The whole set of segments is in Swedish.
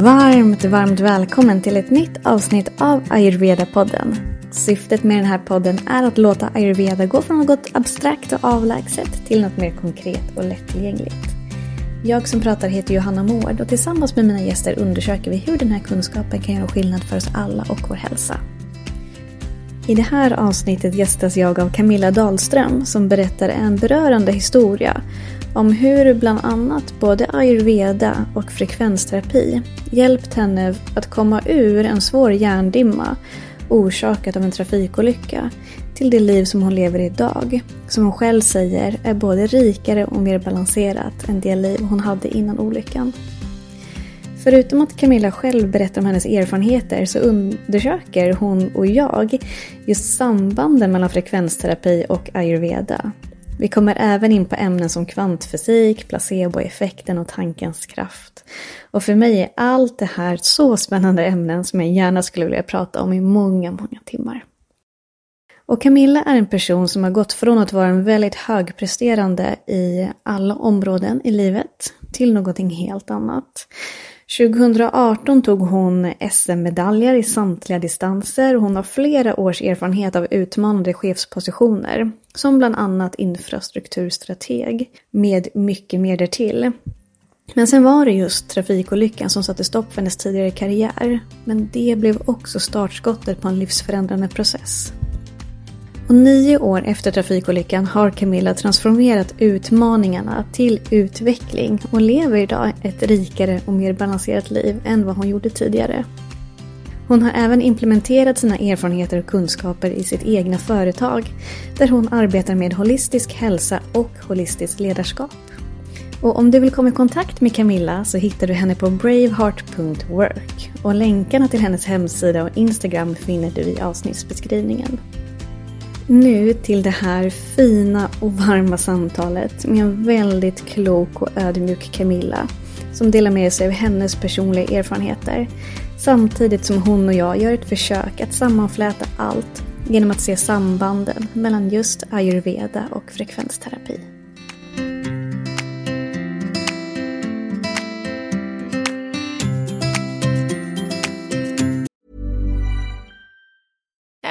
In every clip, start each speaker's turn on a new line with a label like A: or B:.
A: Varmt, varmt välkommen till ett nytt avsnitt av Ayurveda-podden. Syftet med den här podden är att låta ayurveda gå från något abstrakt och avlägset till något mer konkret och lättillgängligt. Jag som pratar heter Johanna Mård och tillsammans med mina gäster undersöker vi hur den här kunskapen kan göra skillnad för oss alla och vår hälsa. I det här avsnittet gästas jag av Camilla Dahlström som berättar en berörande historia om hur bland annat både ayurveda och frekvensterapi hjälpt henne att komma ur en svår hjärndimma orsakad av en trafikolycka till det liv som hon lever idag. Som hon själv säger är både rikare och mer balanserat än det liv hon hade innan olyckan. Förutom att Camilla själv berättar om hennes erfarenheter så undersöker hon och jag just sambanden mellan frekvensterapi och ayurveda. Vi kommer även in på ämnen som kvantfysik, placeboeffekten och tankens kraft. Och för mig är allt det här så spännande ämnen som jag gärna skulle vilja prata om i många, många timmar. Och Camilla är en person som har gått från att vara en väldigt högpresterande i alla områden i livet till någonting helt annat. 2018 tog hon SM-medaljer i samtliga distanser och hon har flera års erfarenhet av utmanande chefspositioner. Som bland annat infrastrukturstrateg, med mycket mer därtill. Men sen var det just trafikolyckan som satte stopp för hennes tidigare karriär. Men det blev också startskottet på en livsförändrande process. Och nio år efter trafikolyckan har Camilla transformerat utmaningarna till utveckling och lever idag ett rikare och mer balanserat liv än vad hon gjorde tidigare. Hon har även implementerat sina erfarenheter och kunskaper i sitt egna företag där hon arbetar med holistisk hälsa och holistiskt ledarskap. Och om du vill komma i kontakt med Camilla så hittar du henne på braveheart.work och länkarna till hennes hemsida och Instagram finner du i avsnittsbeskrivningen. Nu till det här fina och varma samtalet med en väldigt klok och ödmjuk Camilla som delar med sig av hennes personliga erfarenheter samtidigt som hon och jag gör ett försök att sammanfläta allt genom att se sambanden mellan just ayurveda och frekvensterapi.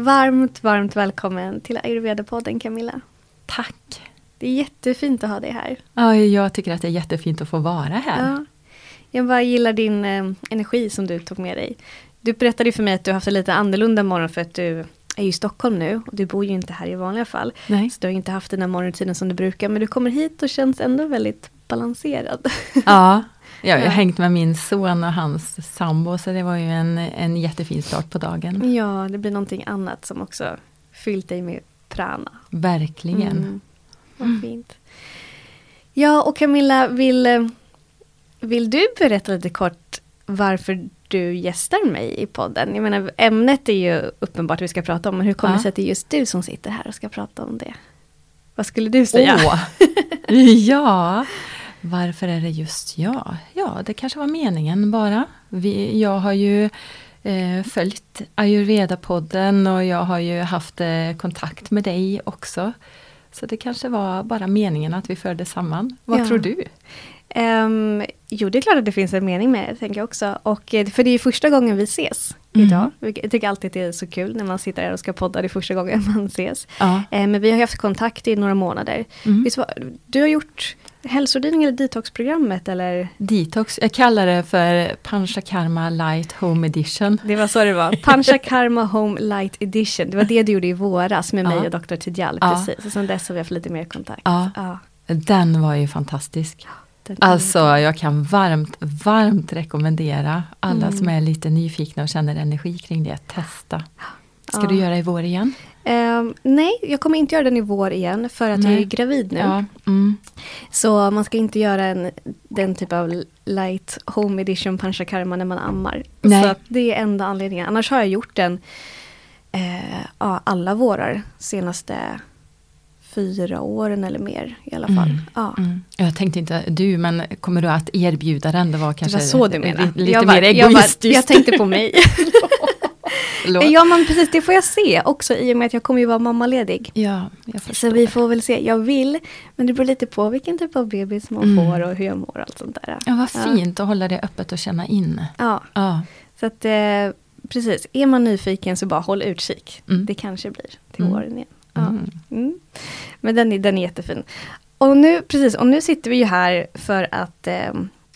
A: Varmt, varmt välkommen till Ayurveda-podden Camilla.
B: Tack.
A: Det är jättefint att ha dig här.
B: Ja, jag tycker att det är jättefint att få vara här.
A: Ja. Jag bara gillar din eh, energi som du tog med dig. Du berättade för mig att du har haft en lite annorlunda morgon för att du är i Stockholm nu och du bor ju inte här i vanliga fall.
B: Nej.
A: Så du har inte haft den här morgontiden som du brukar men du kommer hit och känns ändå väldigt balanserad.
B: Ja, jag har hängt med min son och hans sambo så det var ju en, en jättefin start på dagen.
A: Ja, det blir någonting annat som också fyllt dig med prana.
B: Verkligen.
A: Mm. Vad fint. Ja, och Camilla, vill, vill du berätta lite kort varför du gästar mig i podden? Jag menar, ämnet är ju uppenbart vi ska prata om, men hur kommer
B: Ja.
A: det sig att det är just du som sitter här och ska prata om det? Vad skulle du säga?
B: Åh! ja, varför är det just jag? Ja, det kanske var meningen bara. Vi, jag har ju eh, följt Ayurveda-podden och jag har ju haft eh, kontakt med dig också. Så det kanske var bara meningen att vi förde samman. Vad
A: Ja.
B: tror du?
A: Ehm, jo, det är klart att det finns en mening med det, tänker jag också. Och, eh, för det är ju första gången vi ses
B: Mm.
A: idag. Jag tycker alltid att det är så kul när man sitter här och ska podda, det är första gången man ses.
B: Ja.
A: Eh, men vi har haft kontakt i några månader.
B: Mm.
A: Visst du har gjort hälsodrivning eller detoxprogrammet eller?
B: Detox, jag kallar det för Panchakarma Light Home Edition.
A: Det var så det var. Panchakarma Home Light Edition. Det var det du gjorde i våras med
B: Ja.
A: mig och Dr. Tidjal.
B: Ja.
A: Precis. Och sen dess har vi haft lite mer kontakt.
B: Ja.
A: Ja,
B: Den var ju fantastisk. Alltså jag kan varmt, varmt rekommendera alla
A: Mm.
B: som är lite nyfikna och känner energi kring det, testa. Ska
A: Ja.
B: du göra i vår igen?
A: Ehm, nej, jag kommer inte göra den i vår igen för att jag
B: Nej.
A: är gravid nu.
B: Ja. Mm.
A: Så man ska inte göra en, den typ av light home edition panchakarma när man ammar.
B: Nej.
A: Så det är enda anledningen. Annars har jag gjort den eh, alla vårar senaste fyra åren eller mer i alla fall.
B: Mm.
A: Ja.
B: Mm. Jag tänkte inte du, men kommer du att erbjuda den? Det var
A: Det
B: kanske
A: var så du menade.
B: li- lite
A: jag,
B: mer
A: bara- jag, bara-
B: egoistiskt.
A: jag tänkte på mig. Ja men precis, det får jag se också i och med att jag kommer ju vara mammaledig.
B: Ja, jag förstår.
A: Så vi får väl se. Jag vill, men det beror lite på vilken typ av bebis man
B: Mm.
A: får och hur jag mår och allt sånt där.
B: Ja, vad fint att hålla det öppet och känna in.
A: Ja,
B: Ja.
A: så att eh, precis. Är man nyfiken så bara håll utkik.
B: Mm.
A: Det kanske blir till
B: Mm.
A: våren igen. Ja.
B: Mm.
A: Mm. Men den är, den är jättefin. Och nu, precis, och nu sitter vi ju här för att eh,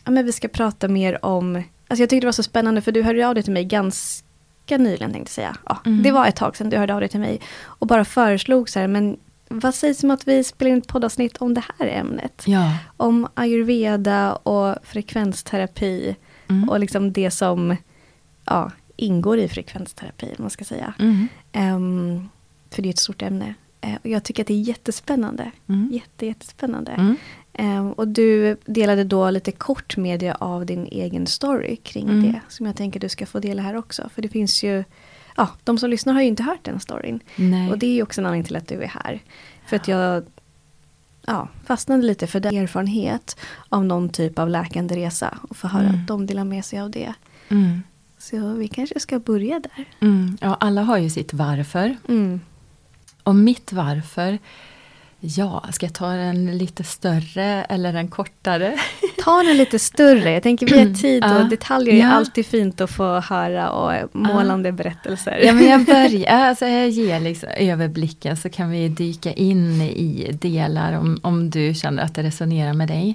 A: ja, men vi ska prata mer om, alltså jag tyckte det var så spännande för du hörde av dig till mig ganska nyligen tänkte jag säga. Ja,
B: Mm.
A: Det var ett tag sedan du hörde av dig till mig och bara föreslog så här, men vad sägs om att vi spelar in ett poddavsnitt om det här ämnet?
B: Ja.
A: Om ayurveda och frekvensterapi
B: Mm.
A: och liksom det som ja, ingår i frekvensterapi, om man ska säga.
B: Mm.
A: Ehm, för det är ett stort ämne. Eh, och jag tycker att det är jättespännande.
B: Mm.
A: Jätte, jättespännande. Ehm, och du delade då lite kort med dig av din egen story kring
B: Mm.
A: det. Som jag tänker du ska få dela här också. För det finns ju, ja, de som lyssnar har ju inte hört den storyn.
B: Nej.
A: Och det är ju också en anledning till att du är här. För att jag ja, fastnade lite för den erfarenhet av någon typ av läkande resa. Och få höra
B: Mm.
A: att de delar med sig av det.
B: Mm.
A: Så vi kanske ska börja där.
B: Mm. Ja, alla har ju sitt varför.
A: Mm.
B: Och mitt varför, ja, ska jag ta den lite större eller den kortare?
A: Ta den lite större. Jag tänker vi har tid och
B: Ja.
A: detaljer är
B: Ja.
A: alltid fint att få höra och målande berättelser.
B: Ja, men jag börjar, alltså jag ger liksom överblicken så kan vi dyka in i delar om, om du känner att det resonerar med dig.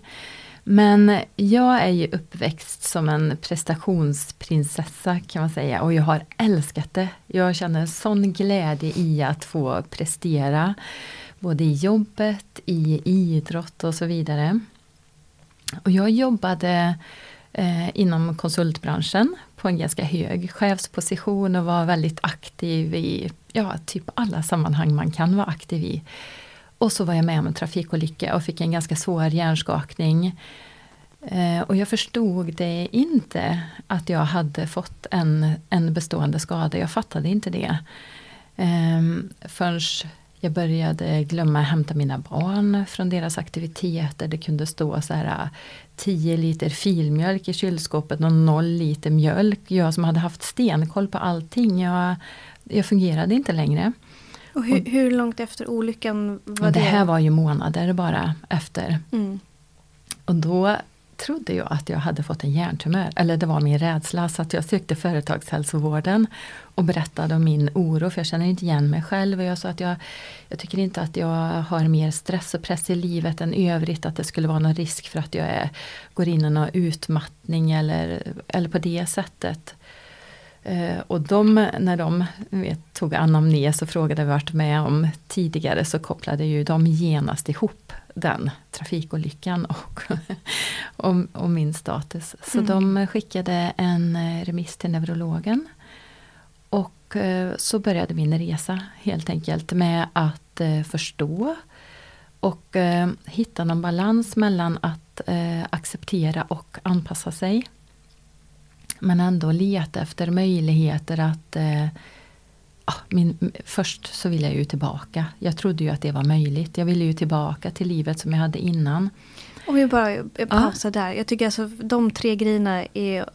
B: Men jag är ju uppväxt som en prestationsprinsessa kan man säga och jag har älskat det. Jag känner sån glädje i att få prestera. Både i jobbet, i idrott och så vidare. Och jag jobbade eh, inom konsultbranschen på en ganska hög chefsposition och var väldigt aktiv i ja, typ alla sammanhang man kan vara aktiv i. Och så var jag med om en trafikolycka och fick en ganska svår hjärnskakning. Eh, och jag förstod det inte att jag hade fått en, en bestående skada. Jag fattade inte det. Eh, förrän jag började glömma hämta mina barn från deras aktiviteter. Det kunde stå så här 10 liter filmjölk i kylskåpet och 0 liter mjölk. Jag som hade haft stenkoll på allting. Jag, jag fungerade inte längre.
A: Och hur, hur långt efter olyckan var
B: Och
A: det?
B: det här var ju månader bara efter.
A: Mm.
B: Och då trodde jag att jag hade fått en hjärntumör. Eller det var min rädsla. Så att jag sökte företagshälsovården och berättade om min oro. För jag känner inte igen mig själv. Och jag sa att jag, jag tycker inte att jag har mer stress och press i livet än övrigt. Att det skulle vara någon risk för att jag är, går in i någon utmattning eller, eller på det sättet. Eh, och de, när de vet, tog anamnes och frågade vad jag varit med om tidigare så kopplade ju de genast ihop den trafikolyckan och, och, och min status. Så
A: Mm.
B: de skickade en eh, remiss till neurologen. Och eh, så började min resa helt enkelt med att eh, förstå och hitta någon balans mellan att acceptera och anpassa sig. Men ändå leta efter möjligheter att min, först så ville jag ju tillbaka. Jag trodde ju att det var möjligt. Jag ville ju tillbaka till livet som jag hade innan.
A: Om vi bara eh, pausar där. Jag tycker alltså de tre grejerna är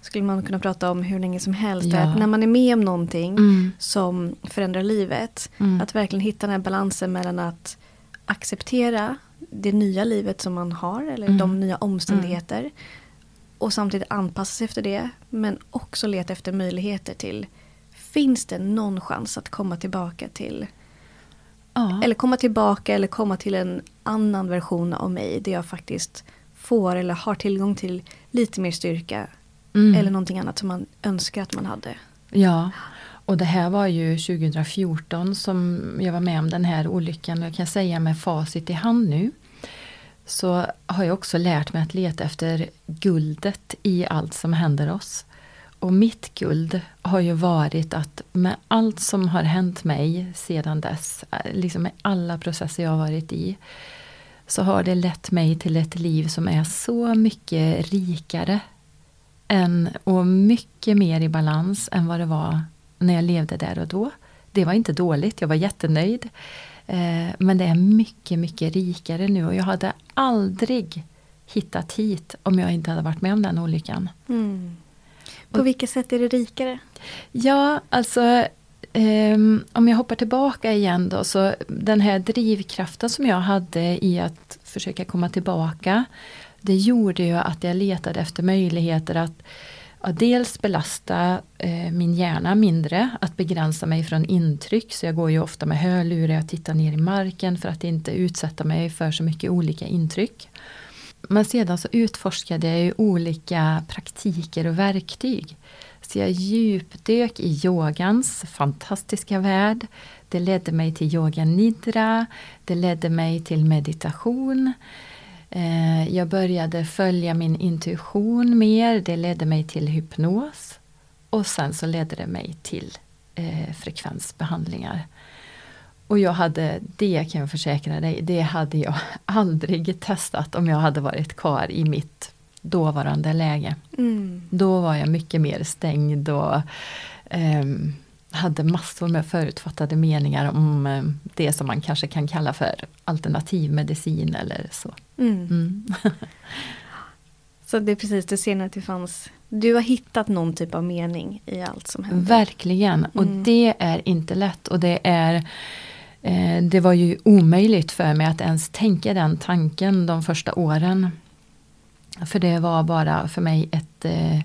A: skulle man kunna prata om hur länge som helst.
B: Ja.
A: När man är med om någonting
B: Mm.
A: som förändrar livet.
B: Mm.
A: Att verkligen hitta den här balansen mellan att acceptera det nya livet som man har. Eller
B: Mm.
A: de nya omständigheter. Och samtidigt anpassa sig efter det. Men också leta efter möjligheter till. Finns det någon chans att komma tillbaka till
B: Ja.
A: eller komma tillbaka eller komma till en annan version av mig. Där jag faktiskt får eller har tillgång till lite mer styrka.
B: Mm.
A: Eller någonting annat som man önskar att man hade.
B: Ja, och det här var ju 2014 som jag var med om den här olyckan. Och jag kan säga med facit i hand nu. Så har jag också lärt mig att leta efter guldet i allt som händer oss och mitt guld har ju varit att med allt som har hänt mig sedan dess, eh, liksom med alla processer jag har varit i, så har det lett mig till ett liv som är så mycket rikare än, och mycket mer i balans än vad det var när jag levde där och då. Det var inte dåligt, jag var jättenöjd. Eh, men det är mycket, mycket rikare nu och jag hade aldrig hittat hit om jag inte hade varit med om den olyckan.
A: Mm. På vilket sätt är det rikare?
B: Ja, alltså um, om jag hoppar tillbaka igen då, så den här drivkraften som jag hade i att försöka komma tillbaka, det gjorde ju att jag letade efter möjligheter att ja, dels belasta eh, min hjärna mindre, att begränsa mig från intryck. Så jag går ju ofta med hörlurar och tittar ner i marken för att inte utsätta mig för så mycket olika intryck. Men sedan så utforskade jag ju olika praktiker och verktyg. Så jag djupdök i yogans fantastiska värld. Det ledde mig till yoga nidra. Det ledde mig till meditation. Eh, jag började följa min intuition mer. Det ledde mig till hypnos. Och sen så ledde det mig till eh, frekvensbehandlingar. Och jag hade, det kan jag försäkra dig, det hade jag aldrig testat om jag hade varit kvar i mitt dåvarande läge. Mm. Då var jag mycket mer stängd och eh, hade massor med förutfattade meningar om eh, det som man kanske kan kalla för alternativ medicin eller så. Mm. Mm.
A: så det är precis, du ser att det fanns du har hittat någon typ av mening i allt som händer.
B: Verkligen, och mm. det är inte lätt och det är Eh, det var ju omöjligt för mig att ens tänka den tanken de första åren. För det var bara för mig ett, eh,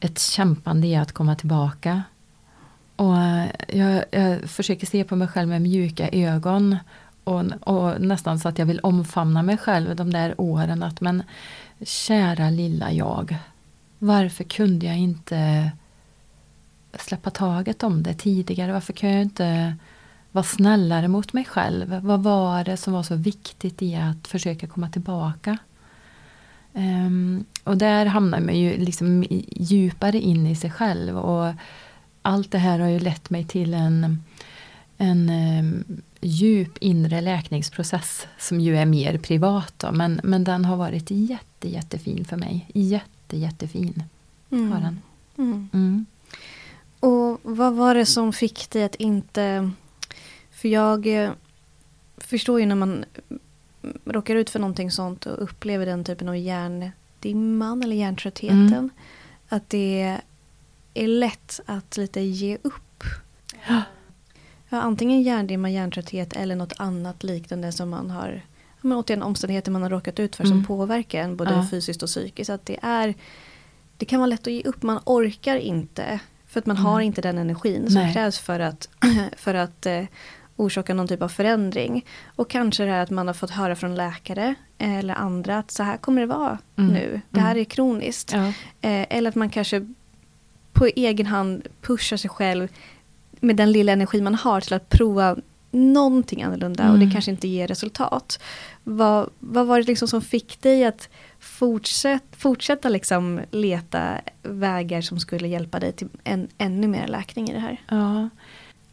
B: ett kämpande i att komma tillbaka. Och jag, jag försöker se på mig själv med mjuka ögon. Och, och, nästan så att jag vill omfamna mig själv de där åren. Att men kära lilla jag. Varför kunde jag inte släppa taget om det tidigare? Varför kunde jag inte vara snällare mot mig själv. Vad var det som var så viktigt i att försöka komma tillbaka? Um, och där hamnar man ju liksom djupare in i sig själv. Och allt det här har ju lett mig till en, en um, djup inre läkningsprocess som ju är mer privat. Då, men, men den har varit jätte, jättefin för mig. Jätte, jättefin. Mm. Har den. Mm.
A: Mm. Och vad var det som fick dig att inte för jag eh, förstår ju när man råkar ut för någonting sånt och upplever den typen av hjärndimman eller hjärntröttheten. Mm. Att det är lätt att lite ge upp. Ja. ja antingen hjärndimma, hjärntrötthet eller något annat liknande som man har men återigen omständigheter man har råkat ut för mm. som påverkar en både ja. fysiskt och psykiskt. Att det, är, det kan vara lätt att ge upp, man orkar inte. För att man mm. har inte den energin som Nej. krävs för att, för att eh, orsaka någon typ av förändring. Och kanske det här att man har fått höra från läkare eller andra att så här kommer det vara mm. nu. Det här mm. är kroniskt. Ja. Eh, eller att man kanske på egen hand pushar sig själv med den lilla energi man har till att prova någonting annorlunda mm. och det mm. kanske inte ger resultat. Vad, vad var det liksom som fick dig att fortsätt, fortsätta liksom leta vägar som skulle hjälpa dig till en, ännu mer läkning i det här?
B: Ja,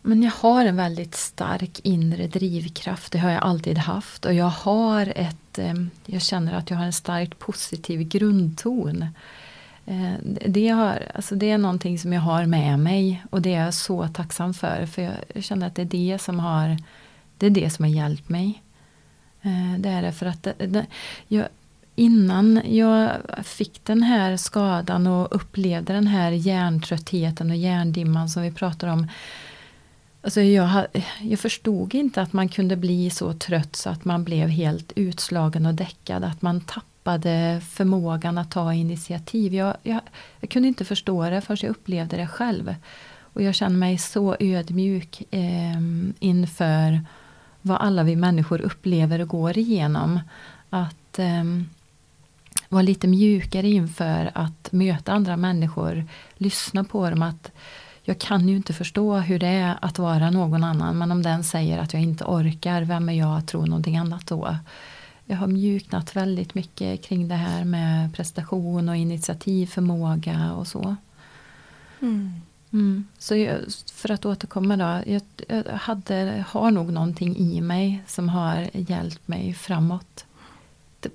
B: men jag har en väldigt stark inre drivkraft. Det har jag alltid haft. Och jag har ett... Eh, jag känner att jag har en starkt positiv grundton. Eh, det, har, alltså det är någonting som jag har med mig och det är jag så tacksam för. För jag känner att det är det som har, det är det som har hjälpt mig. Eh, det är det för att det, det, jag, innan jag fick den här skadan och upplevde den här hjärntröttheten och hjärndimman som vi pratar om Alltså jag, jag förstod inte att man kunde bli så trött så att man blev helt utslagen och däckad. Att man tappade förmågan att ta initiativ. Jag, jag, jag kunde inte förstå det förrän jag upplevde det själv. Och jag känner mig så ödmjuk eh, inför vad alla vi människor upplever och går igenom. Att eh, vara lite mjukare inför att möta andra människor, lyssna på dem. att jag kan ju inte förstå hur det är att vara någon annan. Men om den säger att jag inte orkar, vem är jag att tro någonting annat då? Jag har mjuknat väldigt mycket kring det här med prestation och initiativförmåga och så.
A: Mm.
B: Mm. Så jag, för att återkomma då. Jag, jag hade, har nog någonting i mig som har hjälpt mig framåt.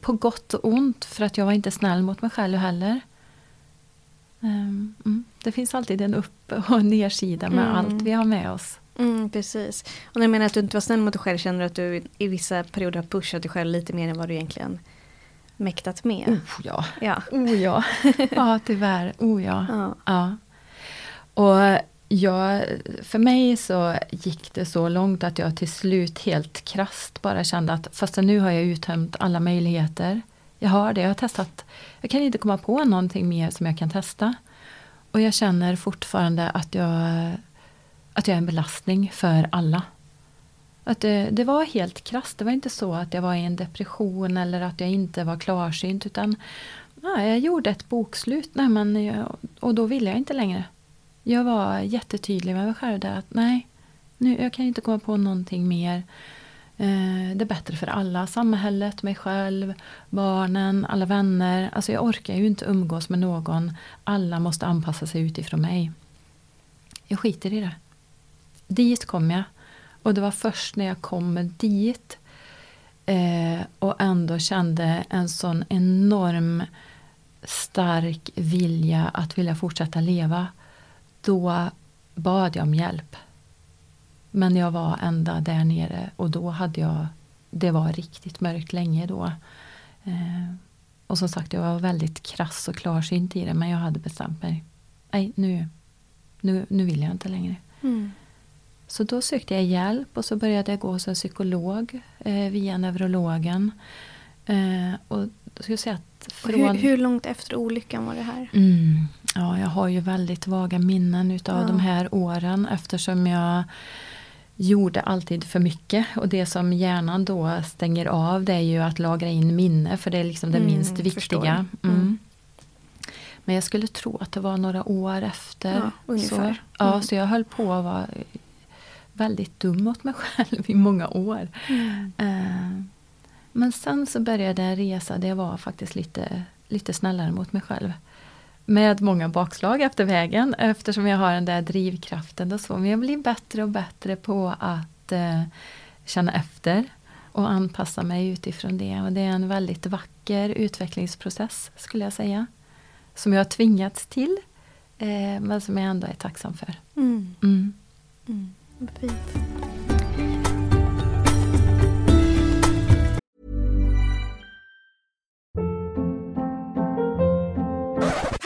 B: På gott och ont, för att jag var inte snäll mot mig själv heller. Um, mm. Det finns alltid en upp och en nedsida med
A: Mm.
B: allt vi har med oss.
A: Mm, precis. Och när jag menar att du inte var snäll mot dig själv, känner du att du i vissa perioder har pushat dig själv lite mer än vad du egentligen mäktat med?
B: Oh ja.
A: Ja.
B: Oh ja. ja, tyvärr. Oh ja.
A: ja.
B: Ja. Och jag, för mig så gick det så långt att jag till slut helt krast bara kände att fast nu har jag uttömt alla möjligheter. Jag har det, jag har testat. Jag kan inte komma på någonting mer som jag kan testa. Och jag känner fortfarande att jag, att jag är en belastning för alla. Att det, det var helt krasst. Det var inte så att jag var i en depression eller att jag inte var klarsynt. Utan nej, jag gjorde ett bokslut nej, men jag, och då ville jag inte längre. Jag var jättetydlig med mig själv där att nej, nu, jag kan inte komma på någonting mer. Eh, det är bättre för alla, samhället, mig själv, barnen, alla vänner. Alltså jag orkar ju inte umgås med någon. Alla måste anpassa sig utifrån mig. Jag skiter i det. Dit kom jag. Och det var först när jag kom dit eh, och ändå kände en sån enorm stark vilja att vilja fortsätta leva. Då bad jag om hjälp. Men jag var ända där nere och då hade jag, det var riktigt mörkt länge då. Eh, och som sagt, jag var väldigt krass och klarsynt i det men jag hade bestämt mig. Nej, nu, nu, nu vill jag inte längre.
A: Mm.
B: Så då sökte jag hjälp och så började jag gå hos en psykolog eh, via neurologen. Eh, och jag skulle säga att från...
A: hur, hur långt efter olyckan var det här?
B: Mm, ja, jag har ju väldigt vaga minnen utav
A: Ja.
B: de här åren eftersom jag gjorde alltid för mycket. Och det som hjärnan då stänger av det är ju att lagra in minne för det är liksom det
A: Mm,
B: minst viktiga.
A: Mm.
B: Mm. Men jag skulle tro att det var några år efter.
A: Ja.
B: Så, ja,
A: Mm.
B: så jag höll på att vara väldigt dum mot mig själv i många år. Eh, Men sen så började en resa där jag var faktiskt lite, lite snällare mot mig själv. Med många bakslag efter vägen eftersom jag har den där drivkraften och så. Men jag blir bättre och bättre på att eh, känna efter och anpassa mig utifrån det. Och det är en väldigt vacker utvecklingsprocess skulle jag säga. Som jag har tvingats till eh, men som jag ändå är tacksam för.
A: Mm.
B: Mm.
A: Mm. Fint.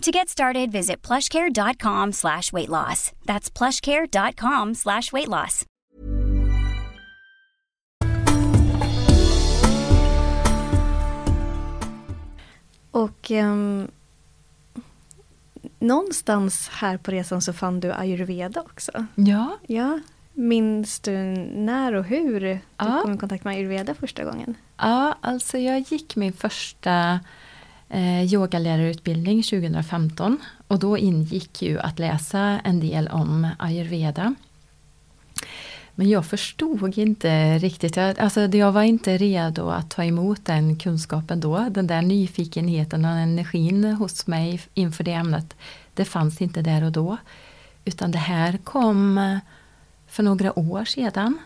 C: To get started, visit plushcare.com slash weight loss. That's plushcare.com slash weight loss.
A: Och ehm, någonstans här på resan så fann du ayurveda också.
B: Ja,
A: Ja. Minns du när och hur du
B: Ja.
A: kom i kontakt med ayurveda första gången?
B: Ja, alltså jag gick min första eh, yogalärarutbildning 2015 och då ingick ju att läsa en del om ayurveda. Men jag förstod inte riktigt, jag, alltså jag var inte redo att ta emot den kunskapen då. Den där nyfikenheten och energin hos mig inför det ämnet, det fanns inte där och då. Utan det här kom för några år sedan.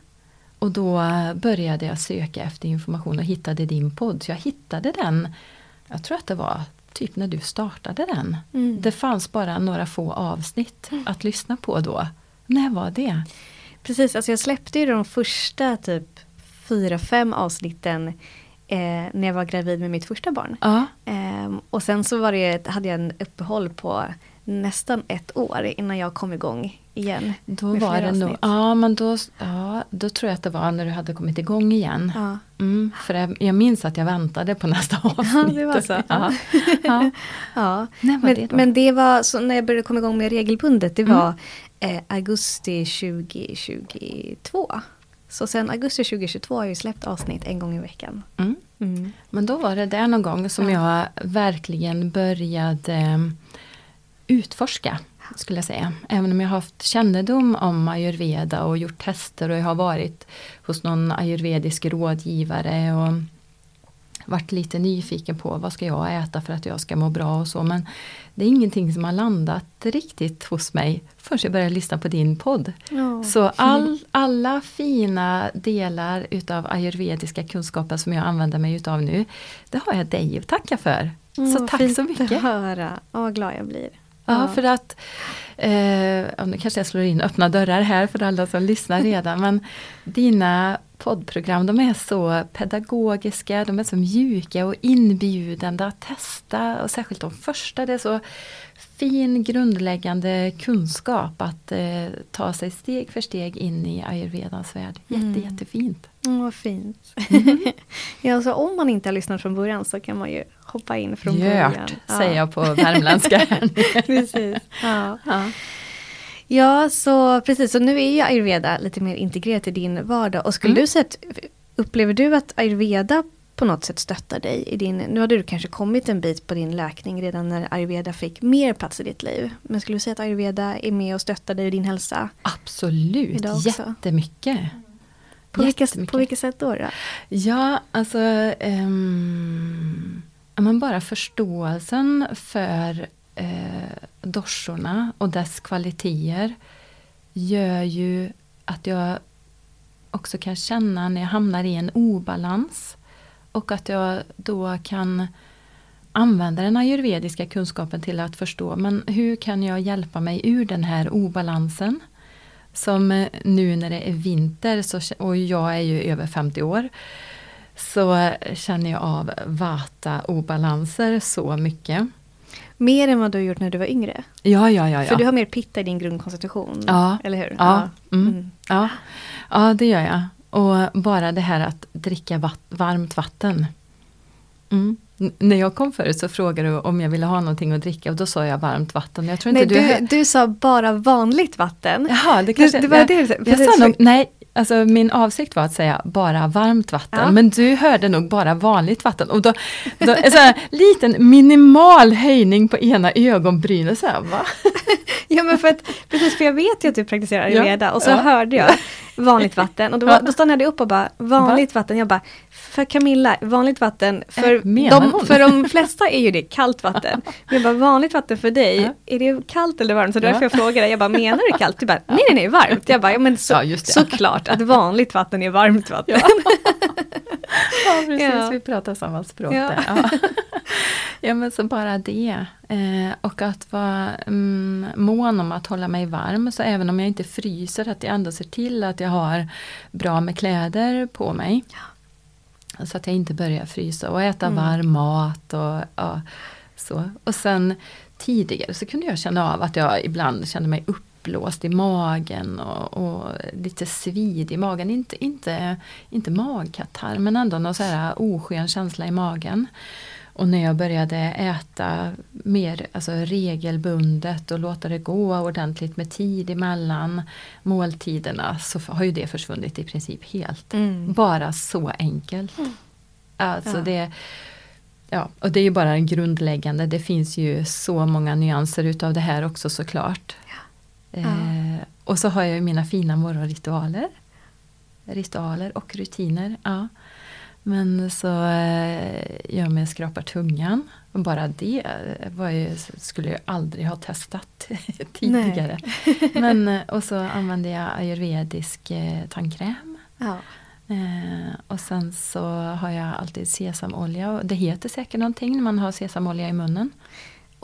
B: Och då började jag söka efter information och hittade din podd. Så jag hittade den, jag tror att det var typ när du startade den.
A: Mm.
B: Det fanns bara några få avsnitt att lyssna på då. När var det?
A: Precis, alltså jag släppte ju de första typ fyra, fem avsnitten eh, när jag var gravid med mitt första barn.
B: Ja.
A: Ehm, och sen så var det, hade jag en uppehåll på nästan ett år innan jag kom igång igen.
B: Då var det nog, ja men då, ja, då tror jag att det var när du hade kommit igång igen.
A: Ja.
B: Mm, för jag, jag minns att jag väntade på nästa avsnitt.
A: det var så.
B: Ja. Ja.
A: Ja.
B: Var
A: men,
B: det
A: men det var så när jag började komma igång med regelbundet, det
B: Mm.
A: var eh, augusti 2022. Så sen augusti 2022 har jag släppt avsnitt en gång i veckan.
B: Mm.
A: Mm.
B: Men då var det där någon gång som jag verkligen började eh, utforska. Skulle jag säga. Även om jag har haft kännedom om ayurveda och gjort tester och jag har varit hos någon ayurvedisk rådgivare och varit lite nyfiken på vad ska jag äta för att jag ska må bra och så. Men det är ingenting som har landat riktigt hos mig förrän jag började lyssna på din podd.
A: Ja.
B: Så all, alla fina delar utav ayurvediska kunskaper som jag använder mig utav nu, det har jag dig att tacka för.
A: Mm,
B: så tack
A: fint
B: så
A: att
B: mycket.
A: höra. Ja, vad glad jag blir.
B: Ja, för att eh, nu kanske jag slår in öppna dörrar här för alla som lyssnar redan, men dina poddprogram de är så pedagogiska, de är så mjuka och inbjudande att testa och särskilt de första, det är så fin grundläggande kunskap att eh, ta sig steg för steg in i ayurvedans värld. Jätte,
A: Mm.
B: Jättefint.
A: Mm, vad fint.
B: Mm.
A: ja, så om man inte har lyssnat från början så kan man ju hoppa in från början.
B: Gjort, säger jag på värmländska.
A: precis. Ja.
B: ja.
A: ja, så precis. Så nu är ju ayurveda lite mer integrerat i din vardag. Och skulle
B: Mm.
A: du säga att, upplever du att ayurveda på något sätt stöttar dig i din, nu hade du kanske kommit en bit på din läkning redan när ayurveda fick mer plats i ditt liv. Men skulle du säga att ayurveda är med och stöttar dig i din hälsa?
B: Absolut, jättemycket.
A: På vilka, på vilka sätt då? då?
B: Ja, alltså um, men bara förståelsen för uh, dorsorna och dess kvaliteter gör ju att jag också kan känna när jag hamnar i en obalans och att jag då kan använda den ayurvediska kunskapen till att förstå men hur kan jag hjälpa mig ur den här obalansen? Som eh, nu när det är vinter så, och jag är ju över 50 år så känner jag av vata-obalanser så mycket.
A: Mer än vad du har gjort när du var yngre?
B: Ja, ja, ja. ja.
A: För du har mer pitta i din grundkonstitution,
B: Ja.
A: eller hur?
B: Ja, mm.
A: Mm.
B: Ja, ja, det gör jag. Och bara det här att dricka vatt- varmt vatten. Mm. När jag kom förut så frågade du om jag ville ha någonting att dricka och då sa jag varmt vatten. Jag tror
A: Nej,
B: inte
A: du,
B: du, hör-
A: du sa bara vanligt vatten.
B: Jaha, det kanske...
A: det var
B: jag,
A: det du
B: jag
A: Precis,
B: sa nog, nej, alltså min avsikt var att säga bara varmt vatten.
A: Ja.
B: Men du hörde nog bara vanligt vatten. Och då, då en här liten minimal höjning på ena ögonbrynet. Så här, va?
A: Ja men för att, precis för jag vet ju att du praktiserar ayurveda och så
B: Ja.
A: hörde jag vanligt vatten och då, var,
B: Ja.
A: då stannade jag upp och bara vanligt vatten. Jag bara, för Camilla, vanligt vatten, för,
B: Äh,
A: de, för de flesta är ju det kallt vatten. Men jag bara, vanligt vatten för dig,
B: Ja.
A: är det kallt eller varmt? Så
B: Ja.
A: därför jag frågade, jag bara, menar du kallt? Du bara, nej nej nej, varmt. Jag bara, ja men så,
B: Ja, just det.
A: såklart att vanligt vatten är varmt vatten.
B: Ja, precis.
A: Ja.
B: Vi pratar samma språk
A: Ja.
B: där. Ja. ja, men så bara det. Eh, och att vara mm, mån om att hålla mig varm. Så även om jag inte fryser, att jag ändå ser till att jag har bra med kläder på mig. Så att jag inte börjar frysa och äta
A: Mm.
B: varm mat. Och, ja, så. och sen tidigare så kunde jag känna av att jag ibland kände mig uppblåst i magen och, och lite svid i magen. Inte, inte, inte magkatarr men ändå någon så här oskön känsla i magen. Och när jag började äta mer alltså regelbundet och låta det gå ordentligt med tid emellan måltiderna så har ju det försvunnit i princip helt.
A: Mm.
B: Bara så enkelt. Alltså
A: Ja.
B: det, ja, och det är ju bara en grundläggande, det finns ju så många nyanser utav det här också såklart. Eh, och så har jag mina fina morgonritualer. Ritualer och rutiner. Ja. Men så eh, gör mig skrapar tungan. Och bara det var ju, skulle jag aldrig ha testat tidigare. Men, eh, och så använder jag ayurvedisk eh, tandkräm.
A: Ja.
B: Eh, och sen så har jag alltid sesamolja. Och det heter säkert någonting när man har sesamolja i munnen.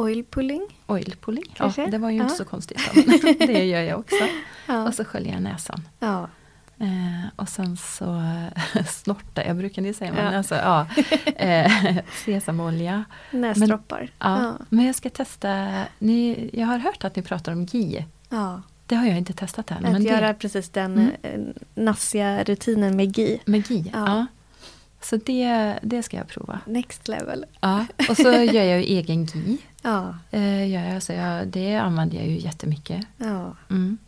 A: Oil pulling.
B: Oil pulling.
A: Kanske?
B: Ja, det var ju
A: Ja.
B: inte så konstigt. Men det gör jag också.
A: Ja.
B: Och så sköljer jag näsan.
A: Ja.
B: Eh, och sen så snorta jag, brukar ni säga. Men
A: Ja.
B: alltså, ja, eh, sesamolja.
A: Näsdroppar.
B: Ja,
A: Ja.
B: Men jag ska testa, ni, jag har hört att ni pratar om GI.
A: ja.
B: Det har jag inte testat än.
A: Att
B: men
A: göra
B: det,
A: precis den
B: Mm.
A: eh, nassiga rutinen med GI.
B: med GI,
A: Ja.
B: Så det, det ska jag prova.
A: Next level.
B: Ja. Och så gör jag ju egen GI.
A: Ja.
B: Eh, gör jag, så jag, det använder jag ju jättemycket.
A: ja.
B: Mm.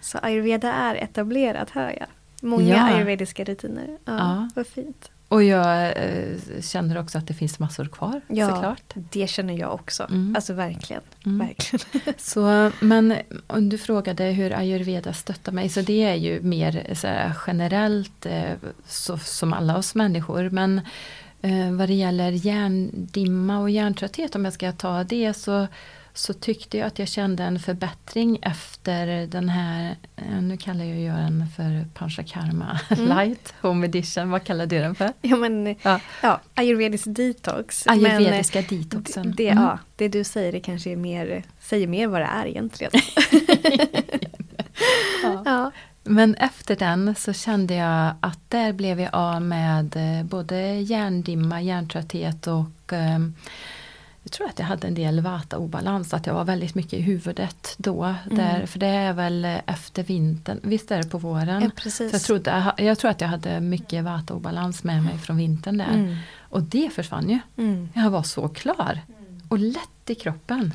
A: Så ayurveda är etablerat hör jag. Många
B: Ja.
A: ayurvediska rutiner. Ja,
B: Ja.
A: Vad fint.
B: Och jag eh, känner också att det finns massor kvar
A: Ja,
B: såklart.
A: det känner jag också.
B: Mm.
A: Alltså verkligen.
B: Mm.
A: verkligen.
B: Så, men om du frågade hur ayurveda stöttar mig, så det är ju mer så här, generellt eh, så, som alla oss människor. Men eh, vad det gäller hjärndimma och hjärntrötthet, om jag ska ta det, så, så tyckte jag att jag kände en förbättring efter den här, eh, nu kallar jag ju den för Panchakarma light home edition, vad kallar du den för?
A: ja, men,
B: Ja.
A: ja, ayurvedisk detox.
B: Ayurvediska
A: men,
B: detoxen.
A: Det,
B: Mm.
A: ja, det du säger det kanske är mer, säger mer vad det är egentligen.
B: Ja.
A: ja.
B: Men efter den så kände jag att där blev jag av med eh, både hjärndimma, hjärntrötthet och eh, jag tror att jag hade en del vata-obalans, att jag var väldigt mycket i huvudet då. Där, för det är väl efter vintern, visst är det på våren?
A: Ja, precis.
B: Så jag, trodde, jag tror att jag hade mycket vata-obalans med mig från vintern där.
A: Mm.
B: Och det försvann ju.
A: Mm.
B: Jag var så klar. Och lätt i kroppen.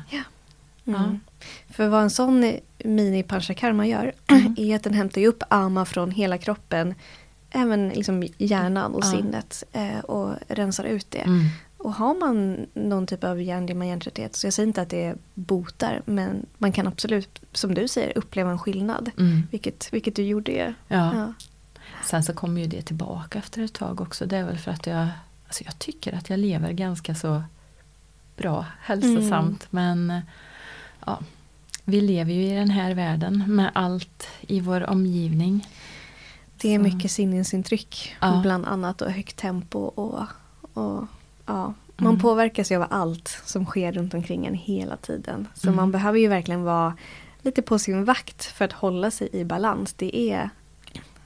A: Mm. För vad en sån mini panchakarma gör
B: Mm.
A: är att den hämtar upp ama från hela kroppen. Även liksom hjärnan och
B: Ja.
A: sinnet. Eh, och rensar ut det.
B: Mm.
A: Och har man någon typ av hjärndimma, hjärntrötthet. Så jag säger inte att det botar. Men man kan absolut, som du säger, uppleva en skillnad.
B: Mm.
A: Vilket, vilket du gjorde ju.
B: Ja.
A: Ja.
B: Sen så kommer ju det tillbaka efter ett tag också. Det är väl för att jag, alltså jag tycker att jag lever ganska så bra, hälsosamt. Men eh, ja, vi lever ju i den här världen med allt i vår omgivning.
A: Det är mycket sinnesintryck.
B: Ja.
A: Bland annat och högt tempo. Och, och, ja. Man
B: Mm.
A: påverkas ju av allt som sker runt omkring en hela tiden. Så
B: Mm.
A: man behöver ju verkligen vara lite på sin vakt för att hålla sig i balans. Det är,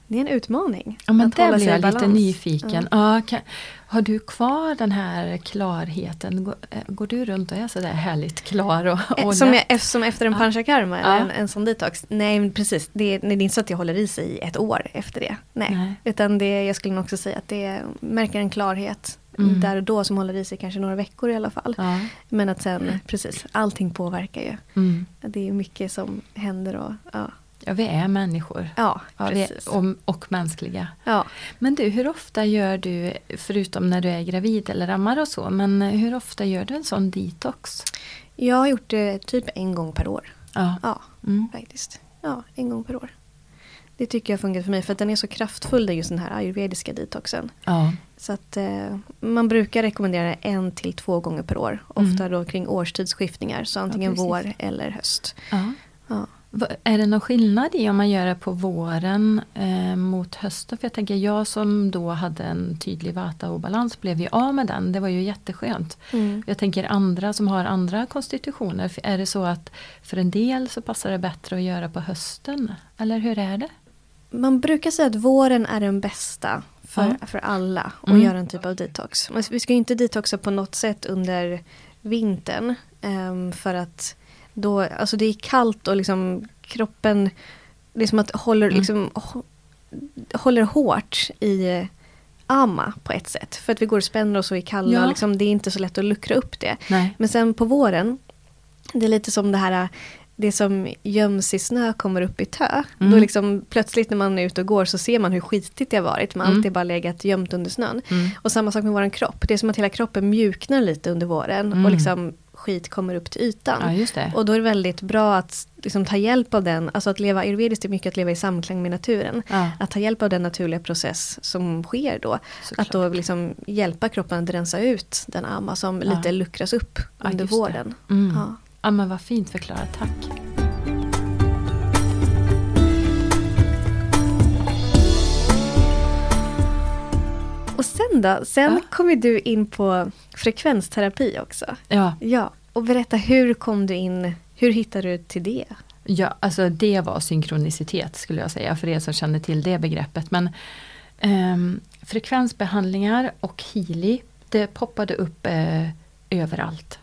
A: det är en utmaning.
B: Ja, men
A: att
B: där
A: hålla
B: blir jag lite
A: balans.
B: nyfiken. Ja. kan, har du kvar den här klarheten? Går, eh, går du runt och är sådär härligt klar? Och,
A: Eh,
B: och
A: Som,
B: lätt?
A: jag, som efter en
B: Ja.
A: panchakarma,
B: Ja.
A: en, en sån detox. Nej precis, det det är inte så att jag håller i sig i ett år efter det. Nej.
B: Nej.
A: Utan det, jag skulle nog också säga att det märker en klarhet
B: Mm.
A: där och då som håller i sig kanske några veckor i alla fall.
B: Ja.
A: Men att sen, precis, allting påverkar ju.
B: Mm.
A: Det är mycket som händer och ja,
B: ja, vi är människor.
A: ja
B: Ja,
A: precis.
B: och, och mänskliga.
A: Ja.
B: Men du, hur ofta gör du, förutom när du är gravid eller ammar och så, men hur ofta gör du en sån detox?
A: Jag har gjort det typ en gång per år.
B: Ja.
A: Ja,
B: Mm.
A: faktiskt. Ja, en gång per år. Det tycker jag funkar för mig för att den är så kraftfull, just den här ayurvediska detoxen.
B: ja.
A: Så att eh, man brukar rekommendera en till två gånger per år. Ofta då kring årstidsskiftningar, så antingen
B: Mm. precis.
A: vår eller höst.
B: ja. Är det någon skillnad i om man gör det på våren eh, mot hösten? För jag tänker, jag som då hade en tydlig vata-obalans blev ju av med den. Det var ju jätteskönt.
A: Mm.
B: Jag tänker andra som har andra konstitutioner. Är det så att för en del så passar det bättre att göra på hösten? Eller hur är det?
A: Man brukar säga att våren är den bästa för,
B: Ja.
A: för alla att
B: Mm.
A: göra en typ av detox. Men vi ska ju inte detoxa på något sätt under vintern. ehm, för att då, alltså det är kallt och liksom kroppen, det är som att håller,
B: Mm.
A: liksom, hå- håller hårt i eh, ama på ett sätt. För att vi går och spänner oss och är kalla.
B: Ja.
A: Liksom, det är inte så lätt att luckra upp det.
B: Nej.
A: Men sen på våren, det är lite som det här det som göms i snö kommer upp i tö.
B: Mm.
A: Då liksom plötsligt när man är ute och går så ser man hur skitigt det har varit. Man
B: Mm.
A: alltid bara legat gömt under snön.
B: Mm.
A: Och samma sak med våran kropp. Det är som att hela kroppen mjuknar lite under våren.
B: Mm.
A: Och liksom skit kommer upp till ytan.
B: Ja.
A: Och då är det väldigt bra att liksom ta hjälp av den. Alltså att leva ayurvediskt är mycket att leva i samklang med naturen.
B: Ja,
A: Att ta hjälp av den naturliga process som sker då.
B: såklart.
A: Att då liksom hjälpa kroppen att rensa ut den amma som lite luckras upp under våren.
B: Mm.
A: Ja
B: men vad fint förklarat, tack.
A: Och sen då? Sen
B: Ja.
A: kom ju du in på frekvensterapi också.
B: Ja,
A: Ja, och berätta hur kom du in, hur hittade du till det?
B: Ja, alltså det var synkronicitet skulle jag säga för er som känner till det begreppet. Men eh, frekvensbehandlingar och Healy, det poppade upp eh, överallt.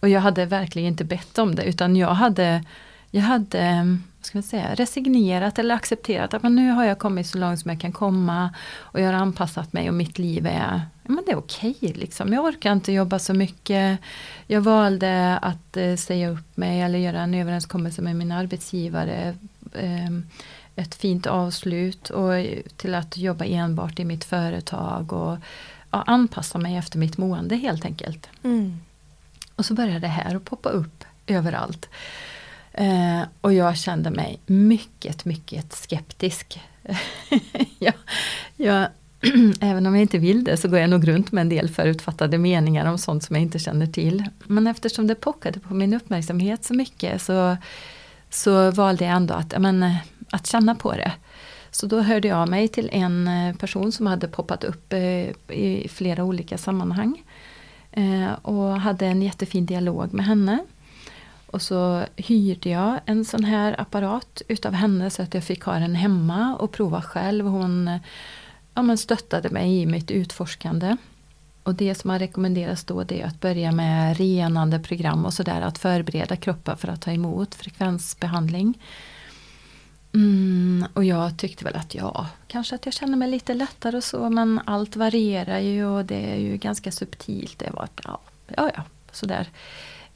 B: Och jag hade verkligen inte bett om det utan jag hade, jag hade ehm, ska man säga, resignerat eller accepterat att men nu har jag kommit så långt som jag kan komma och jag har anpassat mig och mitt liv är, men det är okej. Okay, liksom. Jag orkar inte jobba så mycket. Jag valde att eh, säga upp mig eller göra en överenskommelse med min arbetsgivare. Eh, ett fint avslut och till att jobba enbart i mitt företag och ja, anpassa mig efter mitt mående helt enkelt. Mm. Och så började det här att poppa upp överallt. Eh, och jag kände mig mycket, mycket skeptisk. jag, jag, även om jag inte vill det så går jag nog runt med en del förutfattade meningar om sånt som jag inte känner till. Men eftersom det pockade på min uppmärksamhet så mycket så, så valde jag ändå att, men, eh, att känna på det. Så då hörde jag mig till en eh, person som hade poppat upp eh, i flera olika sammanhang. Och hade en jättefin dialog med henne. Och så hyrde jag en sån här apparat utav henne så att jag fick ha den hemma och prova själv. Hon ja, men stöttade mig i mitt utforskande. Och det som har rekommenderats då det är att börja med renande program och sådär. Att förbereda kroppen för att ta emot frekvensbehandling. Mm, och jag tyckte väl att ja, kanske att jag känner mig lite lättare och så men allt varierar ju och det är ju ganska subtilt. Det var ja, ja, ja sådär.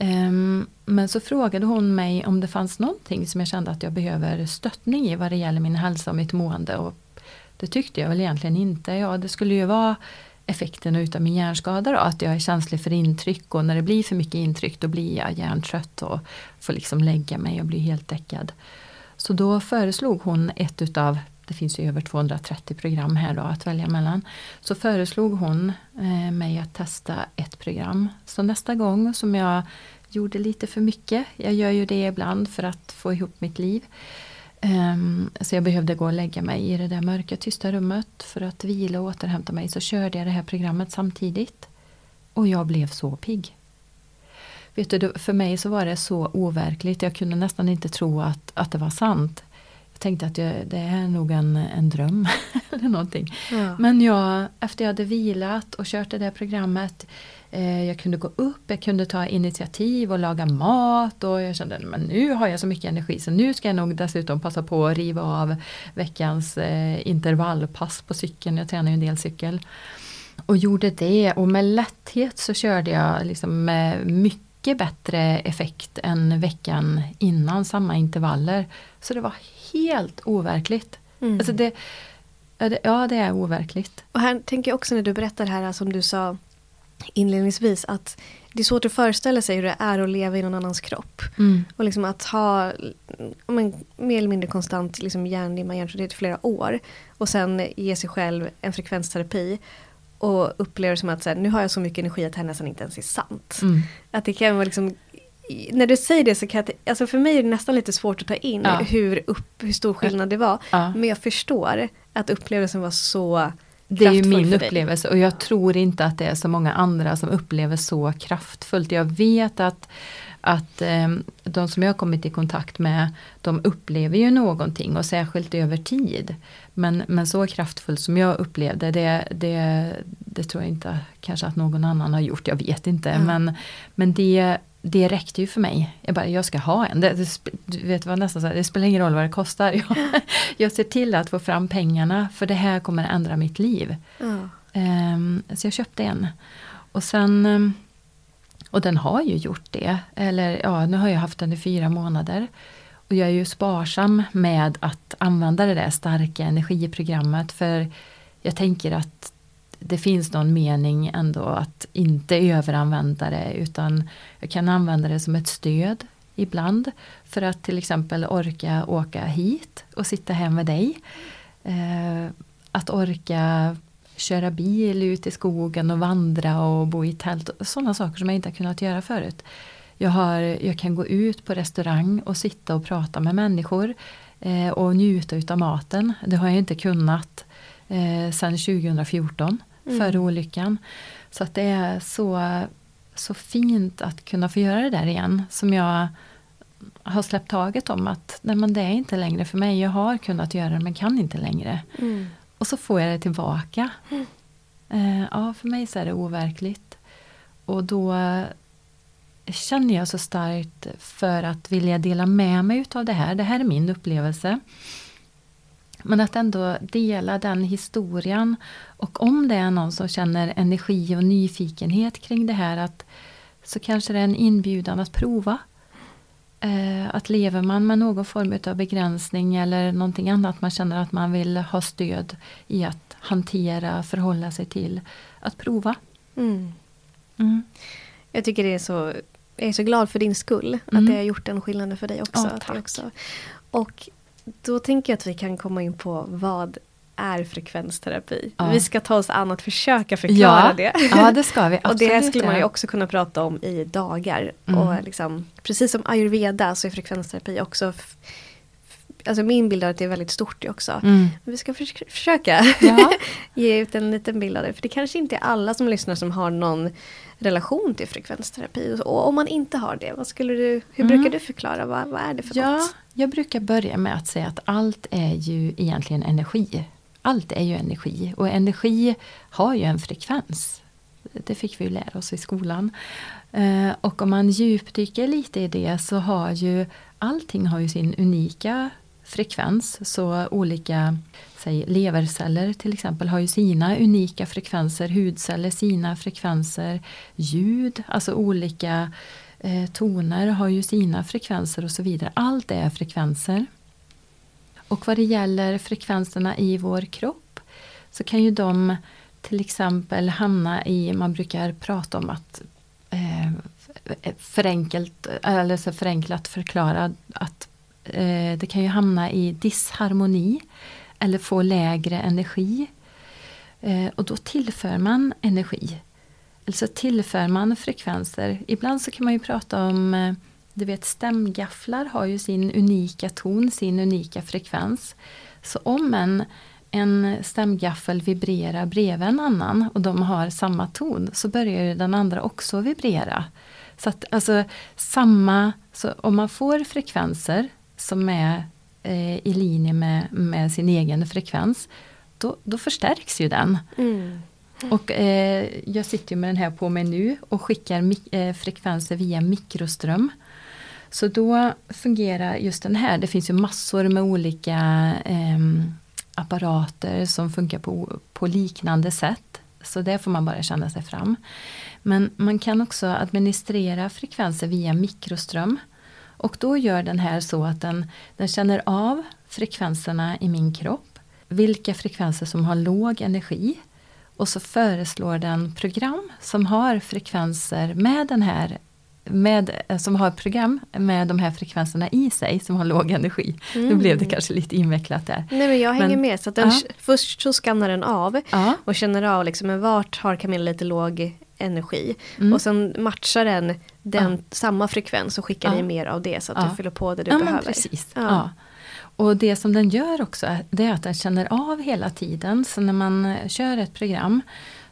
B: Um, men så frågade hon mig om det fanns någonting som jag kände att jag behöver stöttning i vad det gäller min hälsa och mitt mående. Och det tyckte jag väl egentligen inte. Ja, det skulle ju vara effekten utav min hjärnskada då, att jag är känslig för intryck och när det blir för mycket intryck då blir jag hjärntrött och får liksom lägga mig och bli helt däckad. Så då föreslog hon ett utav, det finns ju över 230 program här då att välja mellan. Så föreslog hon eh, mig att testa ett program. Så nästa gång som jag gjorde lite för mycket, jag gör ju det ibland för att få ihop mitt liv. Um, så jag behövde gå och lägga mig i det där mörka tysta rummet för att vila och återhämta mig. Så körde jag det här programmet samtidigt. Och jag blev så pigg. Vet du, för mig så var det så overkligt. Jag kunde nästan inte tro att, att det var sant. Tänkte att jag, det är nog en, en dröm eller någonting. Ja. Men jag, efter jag hade vilat och kört det där programmet eh, jag kunde gå upp, jag kunde ta initiativ och laga mat och jag kände men nu har jag så mycket energi så nu ska jag nog dessutom passa på att riva av veckans eh, intervallpass på cykeln. Jag tränar ju en del cykel. Och gjorde det och med lätthet så körde jag liksom med mycket mycket bättre effekt än veckan innan samma intervaller. Så det var helt overkligt. Mm. Alltså det, ja, det är overkligt.
A: Och här tänker jag också när du berättar här som du sa inledningsvis att det är svårt att föreställa sig hur det är att leva i någon annans kropp. Mm. Och liksom att ha men, mer eller mindre konstant liksom hjärndimma, hjärntrötthet i flera år. Och sen ge sig själv en frekvensterapi och upplever som att så här, nu har jag så mycket energi att det här nästan inte ens är sant. Mm. Att det kan vara liksom när du säger det så kan jag, alltså för mig är det nästan lite svårt att ta in ja. hur, upp, hur stor skillnad det var. Ja. Men jag förstår att upplevelsen var så
B: det är ju min upplevelse och jag tror inte att det är så många andra som upplever så kraftfullt. Jag vet att att eh, de som jag har kommit i kontakt med, de upplever ju någonting och särskilt över tid. Men, men så kraftfullt som jag upplevde det, det, det tror jag inte kanske att någon annan har gjort, jag vet inte. Mm. Men, men det, det räckte ju för mig. Jag bara, jag ska ha en. Det, det, du vet, vad nästan så här, det spelar ingen roll vad det kostar. Jag, jag ser till att få fram pengarna för det här kommer ändra mitt liv. Mm. Um, så jag köpte en. Och sen um, och den har ju gjort det. Eller ja, nu har jag haft den i fyra månader. Och jag är ju sparsam med att använda det där starka energiprogrammet för jag tänker att det finns någon mening ändå att inte överanvända det utan jag kan använda det som ett stöd ibland för att till exempel orka åka hit och sitta här med dig. Eh, att orka köra bil ut i skogen och vandra och bo i tält. Sådana saker som jag inte har kunnat göra förut. Jag, har, jag kan gå ut på restaurang och sitta och prata med människor eh, och njuta utav maten. Det har jag inte kunnat eh, sedan 2014, mm. före olyckan. Så att det är så, så fint att kunna få göra det där igen. Som jag har släppt taget om att nej men det är inte längre för mig. Jag har kunnat göra det men kan inte längre.
A: Mm.
B: Och så får jag det tillbaka.
A: Mm.
B: Eh, ja, för mig så är det overkligt. Och då känner jag så starkt för att vilja dela med mig utav det här. Det här är min upplevelse. Men att ändå dela den historien. Och om det är någon som känner energi och nyfikenhet kring det här. att Så kanske det är en inbjudan att prova. Eh, att lever man med någon form av begränsning eller någonting annat man känner att man vill ha stöd i att hantera, förhålla sig till. Att prova.
A: Mm.
B: Mm.
A: Jag tycker det är så jag är så glad för din skull.
B: Mm.
A: Att det har gjort den skillnaden för dig också.
B: Ja, tack.
A: också. Och då tänker jag att vi kan komma in på vad är frekvensterapi?
B: Ja.
A: Vi ska ta oss an att försöka förklara
B: Ja,
A: det.
B: ja, det ska vi.
A: Och det här skulle man ju också kunna prata om i dagar.
B: Mm.
A: Och liksom, precis som ayurveda så är frekvensterapi också Alltså min bild är att det är väldigt stort det också.
B: Mm.
A: Men vi ska förs- försöka
B: Ja.
A: ge ut en liten bild av det. För det kanske inte är alla som lyssnar som har någon relation till frekvensterapi. Och om man inte har det, vad skulle du, hur
B: Mm.
A: brukar du förklara? Vad, vad är det för
B: Ja,
A: något?
B: jag brukar börja med att säga att allt är ju egentligen energi. Allt är ju energi och energi har ju en frekvens. Det fick vi ju lära oss i skolan. Eh, och om man djupdyker lite i det så har ju allting har ju sin unika frekvens. Så olika säg, leverceller till exempel har ju sina unika frekvenser, hudceller sina frekvenser, ljud, alltså olika eh, toner har ju sina frekvenser och så vidare. Allt är frekvenser. Och vad det gäller frekvenserna i vår kropp så kan ju de till exempel hamna i, man brukar prata om att eh, förenkelt, eller så förenklat förklara att eh, det kan ju hamna i disharmoni eller få lägre energi. Eh, och då tillför man energi. Alltså tillför man frekvenser. Ibland så kan man ju prata om eh, du vet stämgafflar har ju sin unika ton, sin unika frekvens. Så om en, en stämgaffel vibrerar bredvid en annan och de har samma ton så börjar ju den andra också vibrera. Så att alltså samma, så om man får frekvenser som är eh, i linje med, med sin egen frekvens då, då förstärks ju den.
A: Mm.
B: Och eh, jag sitter med den här på mig nu och skickar eh, frekvenser via mikroström. Så då fungerar just den här, det finns ju massor med olika ehm, apparater som funkar på, på liknande sätt. Så där får man bara känna sig fram. Men man kan också administrera frekvenser via mikroström. Och då gör den här så att den, den känner av frekvenserna i min kropp. Vilka frekvenser som har låg energi. Och så föreslår den program som har frekvenser med den här med, eh, som har program med de här frekvenserna i sig som har låg energi. Nu blev det kanske lite invecklat där.
A: Nej men jag hänger
B: Men-
A: med. Så att den,
B: ja.
A: Först så skannar den av
B: Ja,
A: och känner av liksom, vart har Camilla lite låg energi.
B: Mm.
A: Och sen matchar den, den
B: Ja.
A: samma frekvens och skickar
B: Ja.
A: dig mer av det så att
B: Ja.
A: du fyller på det du
B: ja men
A: behöver.
B: precis.
A: Ja.
B: Och det som den gör också är- det är att den känner av hela tiden. Så när man kör ett program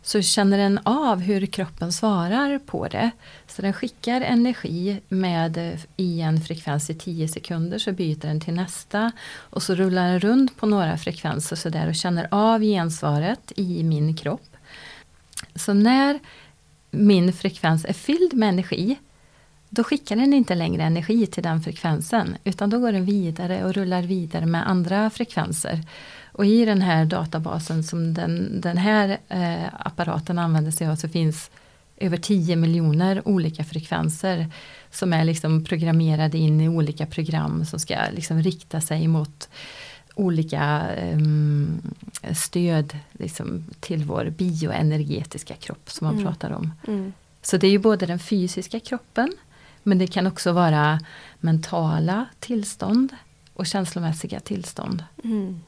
B: så känner den av hur kroppen svarar på det. Så den skickar energi med i en frekvens i 10 sekunder så byter den till nästa. Och så rullar den runt på några frekvenser så där och känner av gensvaret i min kropp. Så när min frekvens är fylld med energi då skickar den inte längre energi till den frekvensen utan då går den vidare och rullar vidare med andra frekvenser. Och i den här databasen som den, den här eh, apparaten använder sig av så finns över 10 miljoner olika frekvenser som är liksom programmerade in i olika program som ska liksom rikta sig mot olika ehm, stöd liksom, till vår bioenergetiska kropp som man
A: Mm.
B: pratar om.
A: Mm.
B: Så det är ju både den fysiska kroppen men det kan också vara mentala tillstånd och känslomässiga tillstånd.
A: Mm.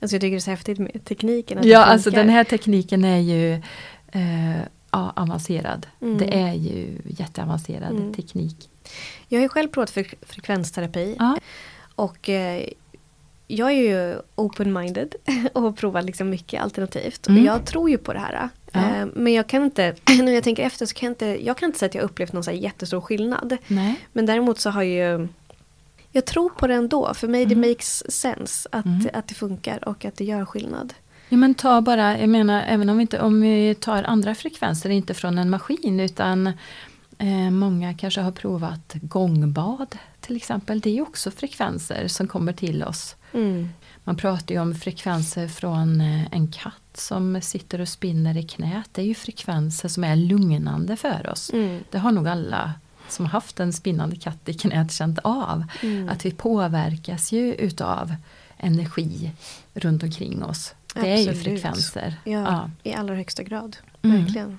A: Alltså jag tycker det är så häftigt med tekniken.
B: Ja, alltså den här tekniken är ju eh, ja, avancerad.
A: Mm.
B: Det är ju jätteavancerad
A: Mm.
B: teknik.
A: Jag har ju själv provat fre- frekvensterapi.
B: Ja.
A: Och eh, jag är ju open-minded och provar liksom mycket alternativt.
B: Mm.
A: Och jag tror ju på det här.
B: Ja.
A: Eh, Men jag kan inte, när jag tänker efter så kan jag inte, jag kan inte säga att jag upplevt någon så jättestor skillnad.
B: Nej.
A: Men däremot så har ju jag tror på det ändå. För mig det
B: Mm.
A: makes sense att,
B: Mm.
A: att det funkar och att det gör skillnad.
B: Ja, men ta bara, jag menar även om vi, inte, om vi tar andra frekvenser, inte från en maskin utan eh, många kanske har provat gångbad till exempel. Det är ju också frekvenser som kommer till oss.
A: Mm.
B: Man pratar ju om frekvenser från eh, en katt som sitter och spinner i knät. Det är ju frekvenser som är lugnande för oss.
A: Mm.
B: Det har nog alla som har haft en spinnande katt i knät känt av.
A: Mm.
B: Att vi påverkas ju utav energi runt omkring oss. Det är ju
A: Absolut.
B: frekvenser.
A: Ja,
B: Ja.
A: i allra högsta grad.
B: Mm.
A: Verkligen.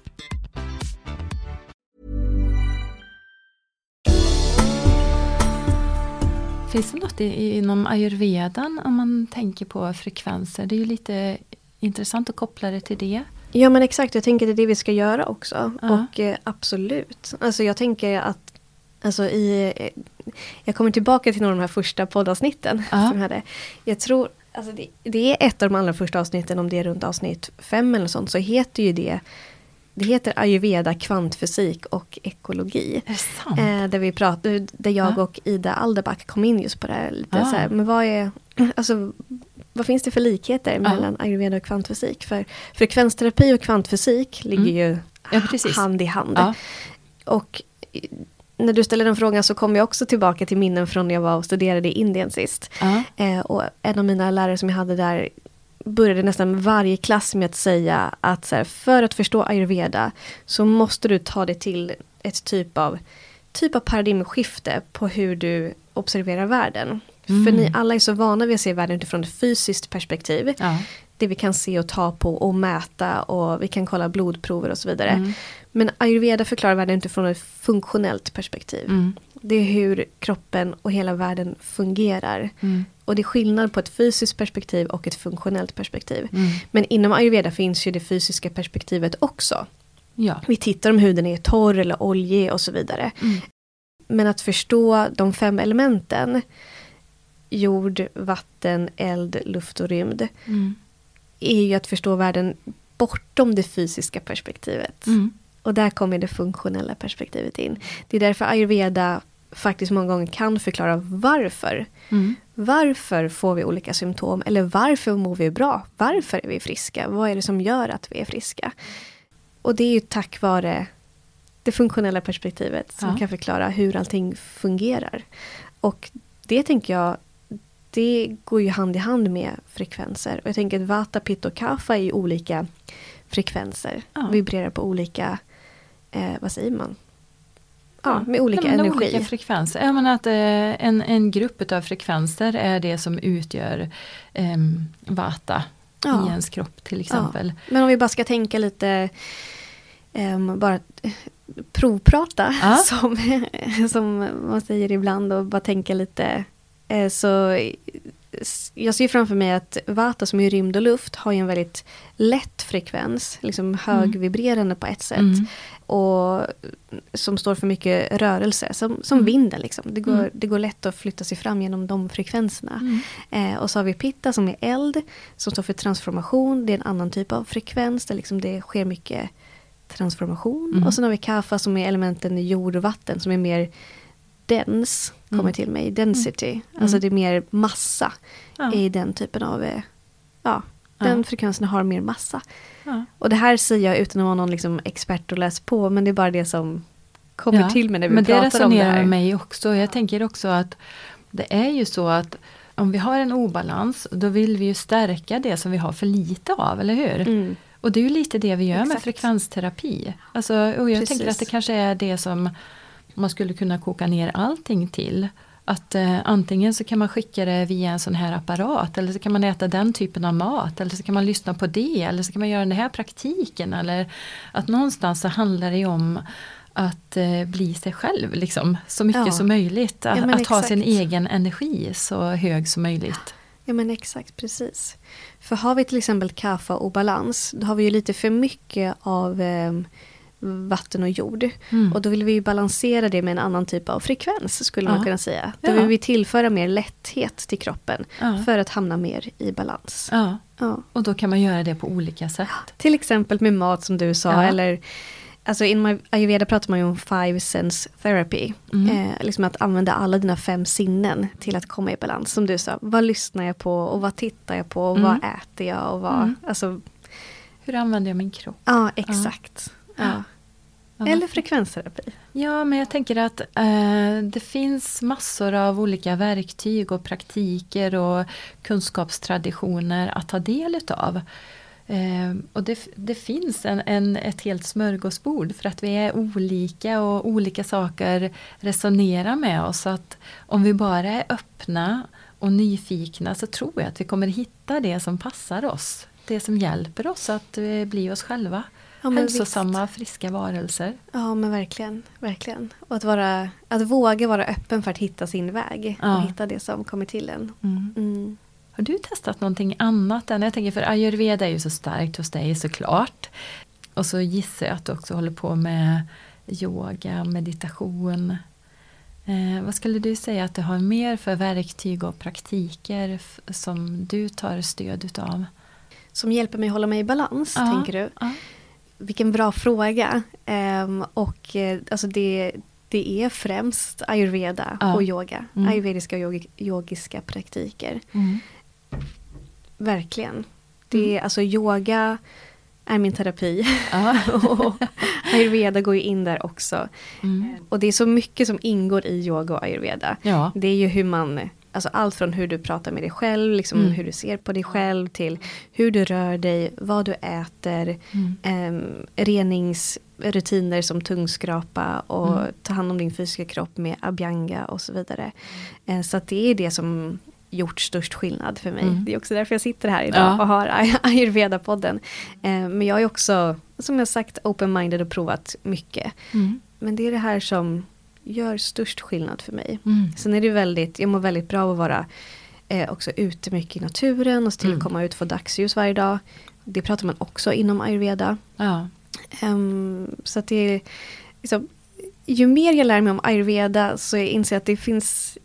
B: Finns det något i, inom ayurvedan om man tänker på frekvenser? Det är ju lite intressant att koppla det till det.
A: Ja men exakt, jag tänker det är det vi ska göra också.
B: Ja.
A: Och eh, absolut. Alltså jag tänker att Alltså i, eh, jag kommer tillbaka till några av de här första poddavsnitten.
B: Ja.
A: Som jag, hade. jag tror, alltså det, det är ett av de allra första avsnitten, om det är runt avsnitt fem eller sånt, så heter ju det det heter ayurveda, kvantfysik och ekologi. Eh, där, vi pratade, där jag
B: Ja.
A: och Ida Alderback kom in just på det här. Lite
B: Ah.
A: så här, men vad är, alltså, vad finns det för likheter
B: Ja.
A: mellan ayurveda och kvantfysik? För frekvensterapi och kvantfysik ligger
B: Mm.
A: ju
B: Ja,
A: hand i hand.
B: Ja.
A: Och när du ställer den frågan så kommer jag också tillbaka till minnen från när jag var och studerade i Indien sist.
B: Ja.
A: Eh, och en av mina lärare som jag hade där började nästan varje klass med att säga att här, för att förstå ayurveda så måste du ta dig till ett typ av, typ av paradigmskifte på hur du observerar världen.
B: Mm.
A: För ni alla är så vana vid att se världen utifrån ett fysiskt perspektiv.
B: Ja.
A: Det vi kan se och ta på och mäta och vi kan kolla blodprover och så vidare.
B: Mm.
A: Men ayurveda förklarar världen utifrån ett funktionellt perspektiv.
B: Mm.
A: Det är hur kroppen och hela världen fungerar.
B: Mm.
A: Och det är skillnad på ett fysiskt perspektiv och ett funktionellt perspektiv.
B: Mm.
A: Men inom ayurveda finns ju det fysiska perspektivet också.
B: Ja.
A: Vi tittar om huden är torr eller oljig och så vidare.
B: Mm.
A: Men att förstå de fem elementen, jord, vatten, eld, luft och rymd,
B: Mm.
A: är ju att förstå världen bortom det fysiska perspektivet.
B: Mm.
A: Och där kommer det funktionella perspektivet in. Det är därför ayurveda faktiskt många gånger kan förklara varför.
B: Mm.
A: Varför får vi olika symptom? Eller varför mår vi bra? Varför är vi friska? Vad är det som gör att vi är friska? Och det är ju tack vare det funktionella perspektivet som
B: Ja.
A: kan förklara hur allting fungerar. Och det tänker jag, det går ju hand i hand med frekvenser. Och jag tänker att vata, pitta och kapha är ju olika frekvenser.
B: Ja.
A: Vibrerar på olika, eh, vad säger man? Ja, med olika
B: Ja, men
A: energi.
B: Olika frekvenser. Jag menar att eh, en, en grupp av frekvenser är det som utgör em, vata
A: Ja.
B: i ens kropp till exempel.
A: Men om vi bara ska tänka lite, ehm, bara eh, provprata,
B: Ja.
A: som, som man säger ibland, och bara tänka lite. Eh, så eh, jag ser framför mig att Vata som är rymd och luft har ju en väldigt lätt frekvens, liksom högvibrerande på ett sätt.
B: Mm.
A: Och som står för mycket rörelse, som, som
B: Mm.
A: vinden. Liksom. Det, går,
B: Mm.
A: det går lätt att flytta sig fram genom de frekvenserna.
B: Mm.
A: Eh, och så har vi pitta som är eld, som står för transformation. Det är en annan typ av frekvens, där liksom det sker mycket transformation.
B: Mm.
A: Och sen har vi kaffa som är elementen jord och vatten, som är mer dens, kommer
B: Mm.
A: till mig, density. Alltså det är mer massa
B: Ja.
A: i den typen av, eh, ja,
B: Ja.
A: den frekvensen har mer massa.
B: Ja.
A: Och det här säger jag utan att vara någon liksom expert och läs på, men det är bara det som kommer
B: Ja,
A: till mig när vi
B: Men det
A: pratar om det
B: resonerar
A: här.
B: med mig också. Jag tänker också att det är ju så att om vi har en obalans, då vill vi ju stärka det som vi har för lite av, eller hur?
A: Mm.
B: Och det är ju lite det vi gör med
A: Exakt.
B: frekvensterapi. Alltså, och jag
A: Precis.
B: tänker att det kanske är det som man skulle kunna koka ner allting till. Att eh, antingen så kan man skicka det via en sån här apparat eller så kan man äta den typen av mat eller så kan man lyssna på det eller så kan man göra den här praktiken eller att någonstans så handlar det om att eh, bli sig själv liksom, så mycket
A: Ja.
B: som möjligt. Att,
A: Ja,
B: att ha sin egen energi så hög som möjligt.
A: Ja men exakt, precis. För har vi till exempel kaffe och obalans, då har vi ju lite för mycket av eh, vatten och jord.
B: Mm.
A: Och då vill vi balansera det med en annan typ av frekvens, skulle man
B: Ja.
A: kunna säga. Då
B: Ja.
A: vill vi tillföra mer lätthet till kroppen
B: Ja.
A: för att hamna mer i balans.
B: Och då kan man göra det på olika sätt.
A: Till exempel med mat som du sa, eller Alltså inom ayurveda pratar man ju om five sense therapy.
B: Mm.
A: Eh, liksom att använda alla dina fem sinnen till att komma i balans. Som du sa, vad lyssnar jag på och vad tittar jag på och
B: Mm.
A: vad äter jag och vad...
B: Mm.
A: Alltså,
B: Hur använder jag min kropp?
A: ja exakt. Ja.
B: Ja.
A: Eller frekvensterapi.
B: Ja, men jag tänker att eh, det finns massor av olika verktyg och praktiker och kunskapstraditioner att ta del utav. Eh, och det, det finns en, en, ett helt smörgåsbord för att vi är olika och olika saker resonerar med oss. Så att om vi bara är öppna och nyfikna så tror jag att vi kommer hitta det som passar oss. Det som hjälper oss att eh, bli oss själva.
A: Ja,
B: Hälsosamma, friska varelser.
A: Ja men verkligen. verkligen. Och att, vara, att våga vara öppen för att hitta sin väg.
B: Ja.
A: Och hitta det som kommer till en.
B: Mm.
A: Mm.
B: Har du testat någonting annat än, jag tänker för ayurveda är ju så starkt hos dig såklart. Och så gissar jag att du också håller på med yoga, meditation. Eh, vad skulle du säga att du har mer för verktyg och praktiker som du tar stöd utav?
A: Som hjälper mig att hålla mig i balans,
B: Ja,
A: tänker du?
B: Ja.
A: Vilken bra fråga. Ehm, och eh, alltså det, det är främst ayurveda
B: Ja.
A: och yoga.
B: Mm.
A: Ayurvediska och yogi, yogiska praktiker.
B: Mm.
A: Verkligen. Det är, Alltså yoga är min terapi. Och ayurveda går ju in där också.
B: Mm.
A: Och det är så mycket som ingår i yoga och ayurveda.
B: ja.
A: Det är ju hur man, alltså allt från hur du pratar med dig själv, liksom
B: Mm.
A: hur du ser på dig själv till hur du rör dig, vad du äter,
B: Mm.
A: em, reningsrutiner som tungskrapa och
B: Mm.
A: ta hand om din fysiska kropp med abhyanga och så vidare. Eh, så det är det som gjort störst skillnad för mig.
B: Mm.
A: Det är också därför jag sitter här idag
B: Ja.
A: och har ay- ayurveda-podden. Eh, men jag är också, som jag sagt, open-minded och provat mycket.
B: Mm.
A: Men det är det här som gör störst skillnad för mig.
B: Mm.
A: Sen är det väldigt, jag mår väldigt bra av att vara eh, också ute mycket i naturen och se till
B: Mm.
A: att komma ut och få dagsljus varje dag. Det pratar man också inom ayurveda.
B: Ja.
A: Ehm, så att det är, liksom, ju mer jag lär mig om ayurveda så jag inser jag att det finns,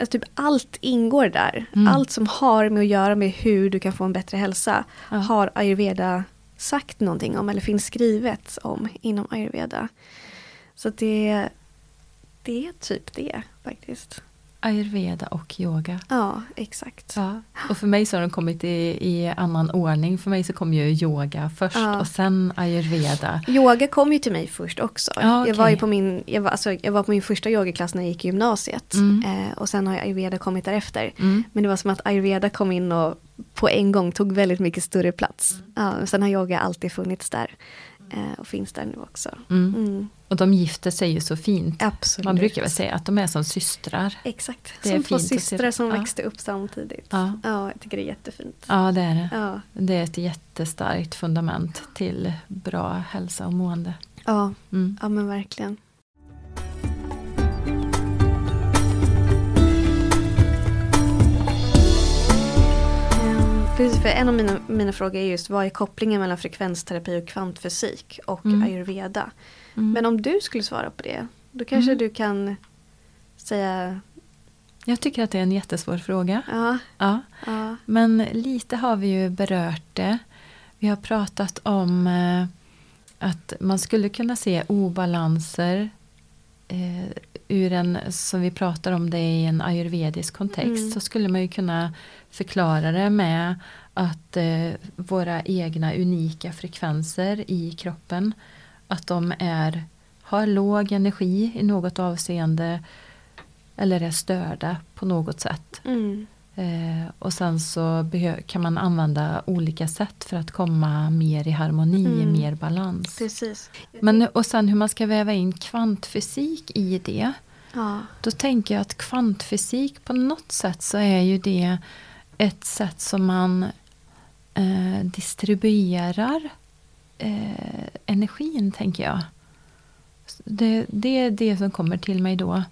A: alltså typ allt ingår där.
B: Mm.
A: Allt som har med att göra med hur du kan få en bättre hälsa
B: Ja.
A: har ayurveda sagt någonting om eller finns skrivet om inom ayurveda. Så att det, det är typ det faktiskt.
B: Ayurveda och yoga.
A: Ja, exakt.
B: Ja. Och för mig så har de kommit i, i annan ordning. För mig så kom ju yoga först
A: Ja.
B: och sen ayurveda.
A: Yoga kom ju till mig först också.
B: Ja,
A: jag, var ju på min, jag, var, alltså, jag var på min första yogaklass när jag gick i gymnasiet.
B: Mm.
A: Eh, och sen har ayurveda kommit därefter.
B: Mm.
A: Men det var som att ayurveda kom in och på en gång tog väldigt mycket större plats. Ja, sen har yoga alltid funnits där. Eh, och finns där nu också.
B: Mm. Och de gifter sig ju så fint.
A: Absolut.
B: Man brukar väl säga att de är som systrar.
A: Exakt.
B: Det
A: som två systrar som
B: Ja.
A: växte upp samtidigt.
B: Ja.
A: ja, jag tycker det är jättefint.
B: Ja, det är det.
A: Ja,
B: Det är ett jättestarkt fundament till bra hälsa och mående.
A: ja,
B: Mm.
A: ja men verkligen. Ehm, Precis, för en av mina, mina frågor är just vad är kopplingen mellan frekvensterapi och kvantfysik och
B: Mm.
A: ayurveda?
B: Mm.
A: Men om du skulle svara på det, då kanske
B: Mm.
A: du kan säga
B: Jag tycker att det är en jättesvår fråga.
A: ja,
B: Ja.
A: ja,
B: Men lite har vi ju berört det. Vi har pratat om eh, att man skulle kunna se obalanser eh, ur en, som vi pratar om det i en ayurvedisk kontext,
A: Mm.
B: så skulle man ju kunna förklara det med att eh, våra egna unika frekvenser i kroppen, att de är, har låg energi i något avseende eller är störda på något sätt.
A: mm,
B: Eh, och sen så kan man använda olika sätt för att komma mer i harmoni, mm. mer balans.
A: Precis.
B: Men, och sen hur man ska väva in kvantfysik i det.
A: Ja.
B: Då tänker jag att kvantfysik på något sätt så är ju det ett sätt som man eh, distribuerar eh, energin, tänker jag. Det, det, är det som kommer till mig då.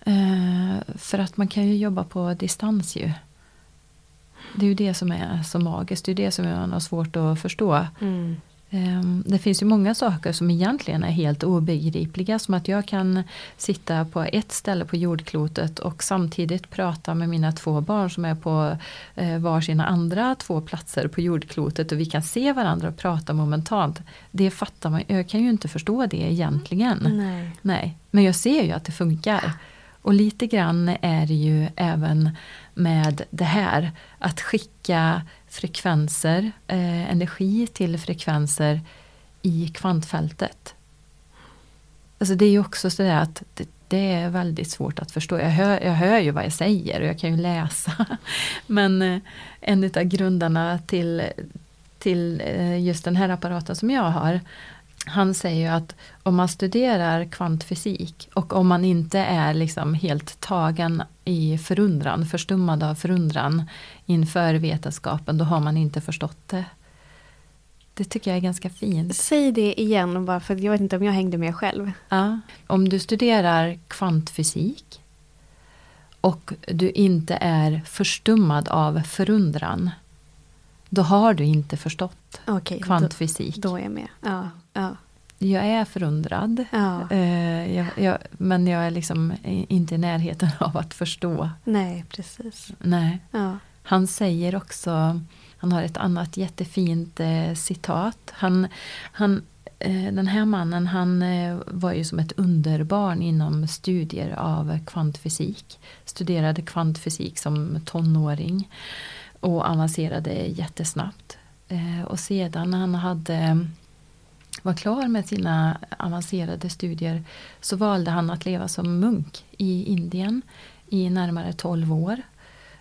B: Eh, för att man kan ju jobba på distans ju. Det är ju det som är så magiskt. Det är det som man har svårt att förstå.
A: Mm.
B: Ehm, det finns ju många saker som egentligen är helt obegripliga. Som att jag kan sitta på ett ställe på jordklotet och samtidigt prata med mina två barn som är på eh, varsina andra två platser på jordklotet. Och vi kan se varandra och prata momentant. Det fattar man Jag kan ju inte förstå det egentligen.
A: Nej.
B: Nej. Men jag ser ju att det funkar. Och lite grann är det ju även med det här. Att skicka frekvenser, eh, energi till frekvenser i kvantfältet. Alltså det är ju också så att det, det, är väldigt svårt att förstå. Jag hör, jag hör ju vad jag säger och jag kan ju läsa. Men eh, en av grundarna till, till eh, just den här apparaten som jag har han säger ju att om man studerar kvantfysik och om man inte är liksom helt tagen i förundran, förstummad av förundran inför vetenskapen, då har man inte förstått det. Det tycker jag är ganska fint.
A: Säg det igen, bara för jag vet inte om jag hängde med själv.
B: Ja, om du studerar kvantfysik och du inte är förstummad av förundran, då har du inte förstått
A: okay,
B: kvantfysik.
A: Då, då är jag med. Ja, ja.
B: Jag är förundrad.
A: Ja.
B: Eh, jag, jag, men jag är liksom inte i närheten av att förstå.
A: Nej, precis.
B: Nej.
A: Ja.
B: Han säger också, han har ett annat jättefint eh, citat. Han, han, eh, den här mannen han eh, var ju som ett underbarn inom studier av kvantfysik. Studerade kvantfysik som tonåring och avancerade jättesnabbt. Eh, och sedan när han hade var klar med sina avancerade studier så valde han att leva som munk i Indien i närmare 12 år.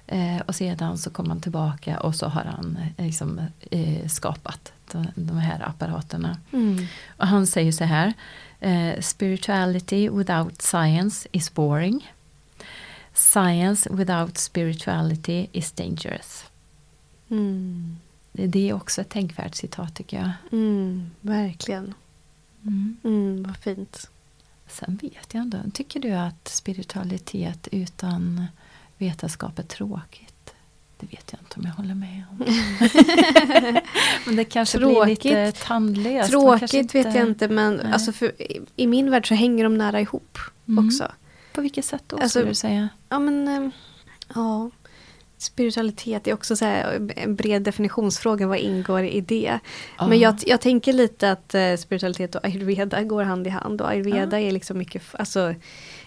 B: Eh, och sedan så kom han tillbaka och så har han eh, liksom, eh, skapat de, här apparaterna.
A: Mm.
B: Och han säger så här. Eh, Spirituality without science is boring. Science without spirituality is dangerous.
A: Mm.
B: Det är också ett tänkvärt citat tycker jag.
A: Mm, verkligen.
B: Mm.
A: Mm, vad fint.
B: Sen vet jag ändå. Tycker du att spiritualitet utan vetenskap är tråkigt? Det vet jag inte om jag håller med om. men det kanske tråkigt. blir lite tandlöst.
A: Tråkigt inte... vet jag inte men alltså för, i min värld så hänger de nära ihop mm. också.
B: På vilket sätt då
A: alltså,
B: skulle du säga?
A: Ja men eh, ja spiritualitet är också så en bred definitionsfråga. Vad ingår i det? Uh. Men jag, jag tänker lite att uh, spiritualitet och ayurveda går hand i hand. Och ayurveda uh. är liksom mycket, alltså,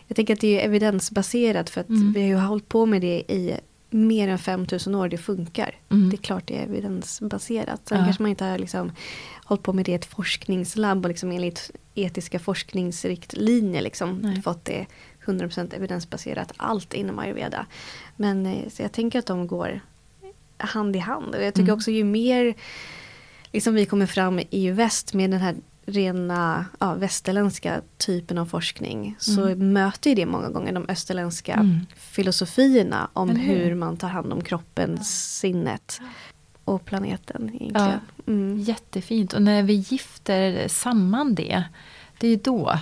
A: jag tänker att det är evidensbaserat för att mm. vi har ju hållit på med det i mer än 5000 år, det funkar.
B: Mm.
A: Det är klart det är evidensbaserat. Sen kanske man inte har liksom hållit på med det i ett forskningslabb och liksom enligt etiska forskningsriktlinjer liksom fått det 100% evidensbaserat allt inom ayurveda. Men eh, så jag tänker att de går hand i hand. Och jag tycker mm. också ju mer liksom vi kommer fram i väst med den här rena ja, västerländska typen av forskning så mm. möter ju det många gånger de österländska mm. filosofierna om hur? hur? man tar hand om kroppen, ja. sinnet och planeten. Egentligen. Ja,
B: mm. Jättefint och när vi gifter samman det, det är då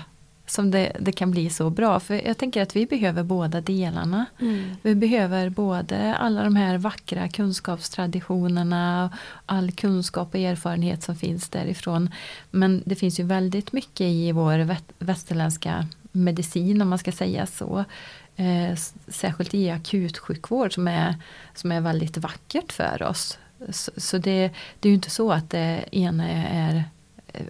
B: som det, det, kan bli så bra. För jag tänker att vi behöver båda delarna.
A: Mm.
B: Vi behöver både alla de här vackra kunskapstraditionerna, all kunskap och erfarenhet som finns därifrån. Men det finns ju väldigt mycket i vår västerländska medicin om man ska säga så. Eh, särskilt i akutsjukvård som är, som är väldigt vackert för oss. Så, så det, det är ju inte så att det ena är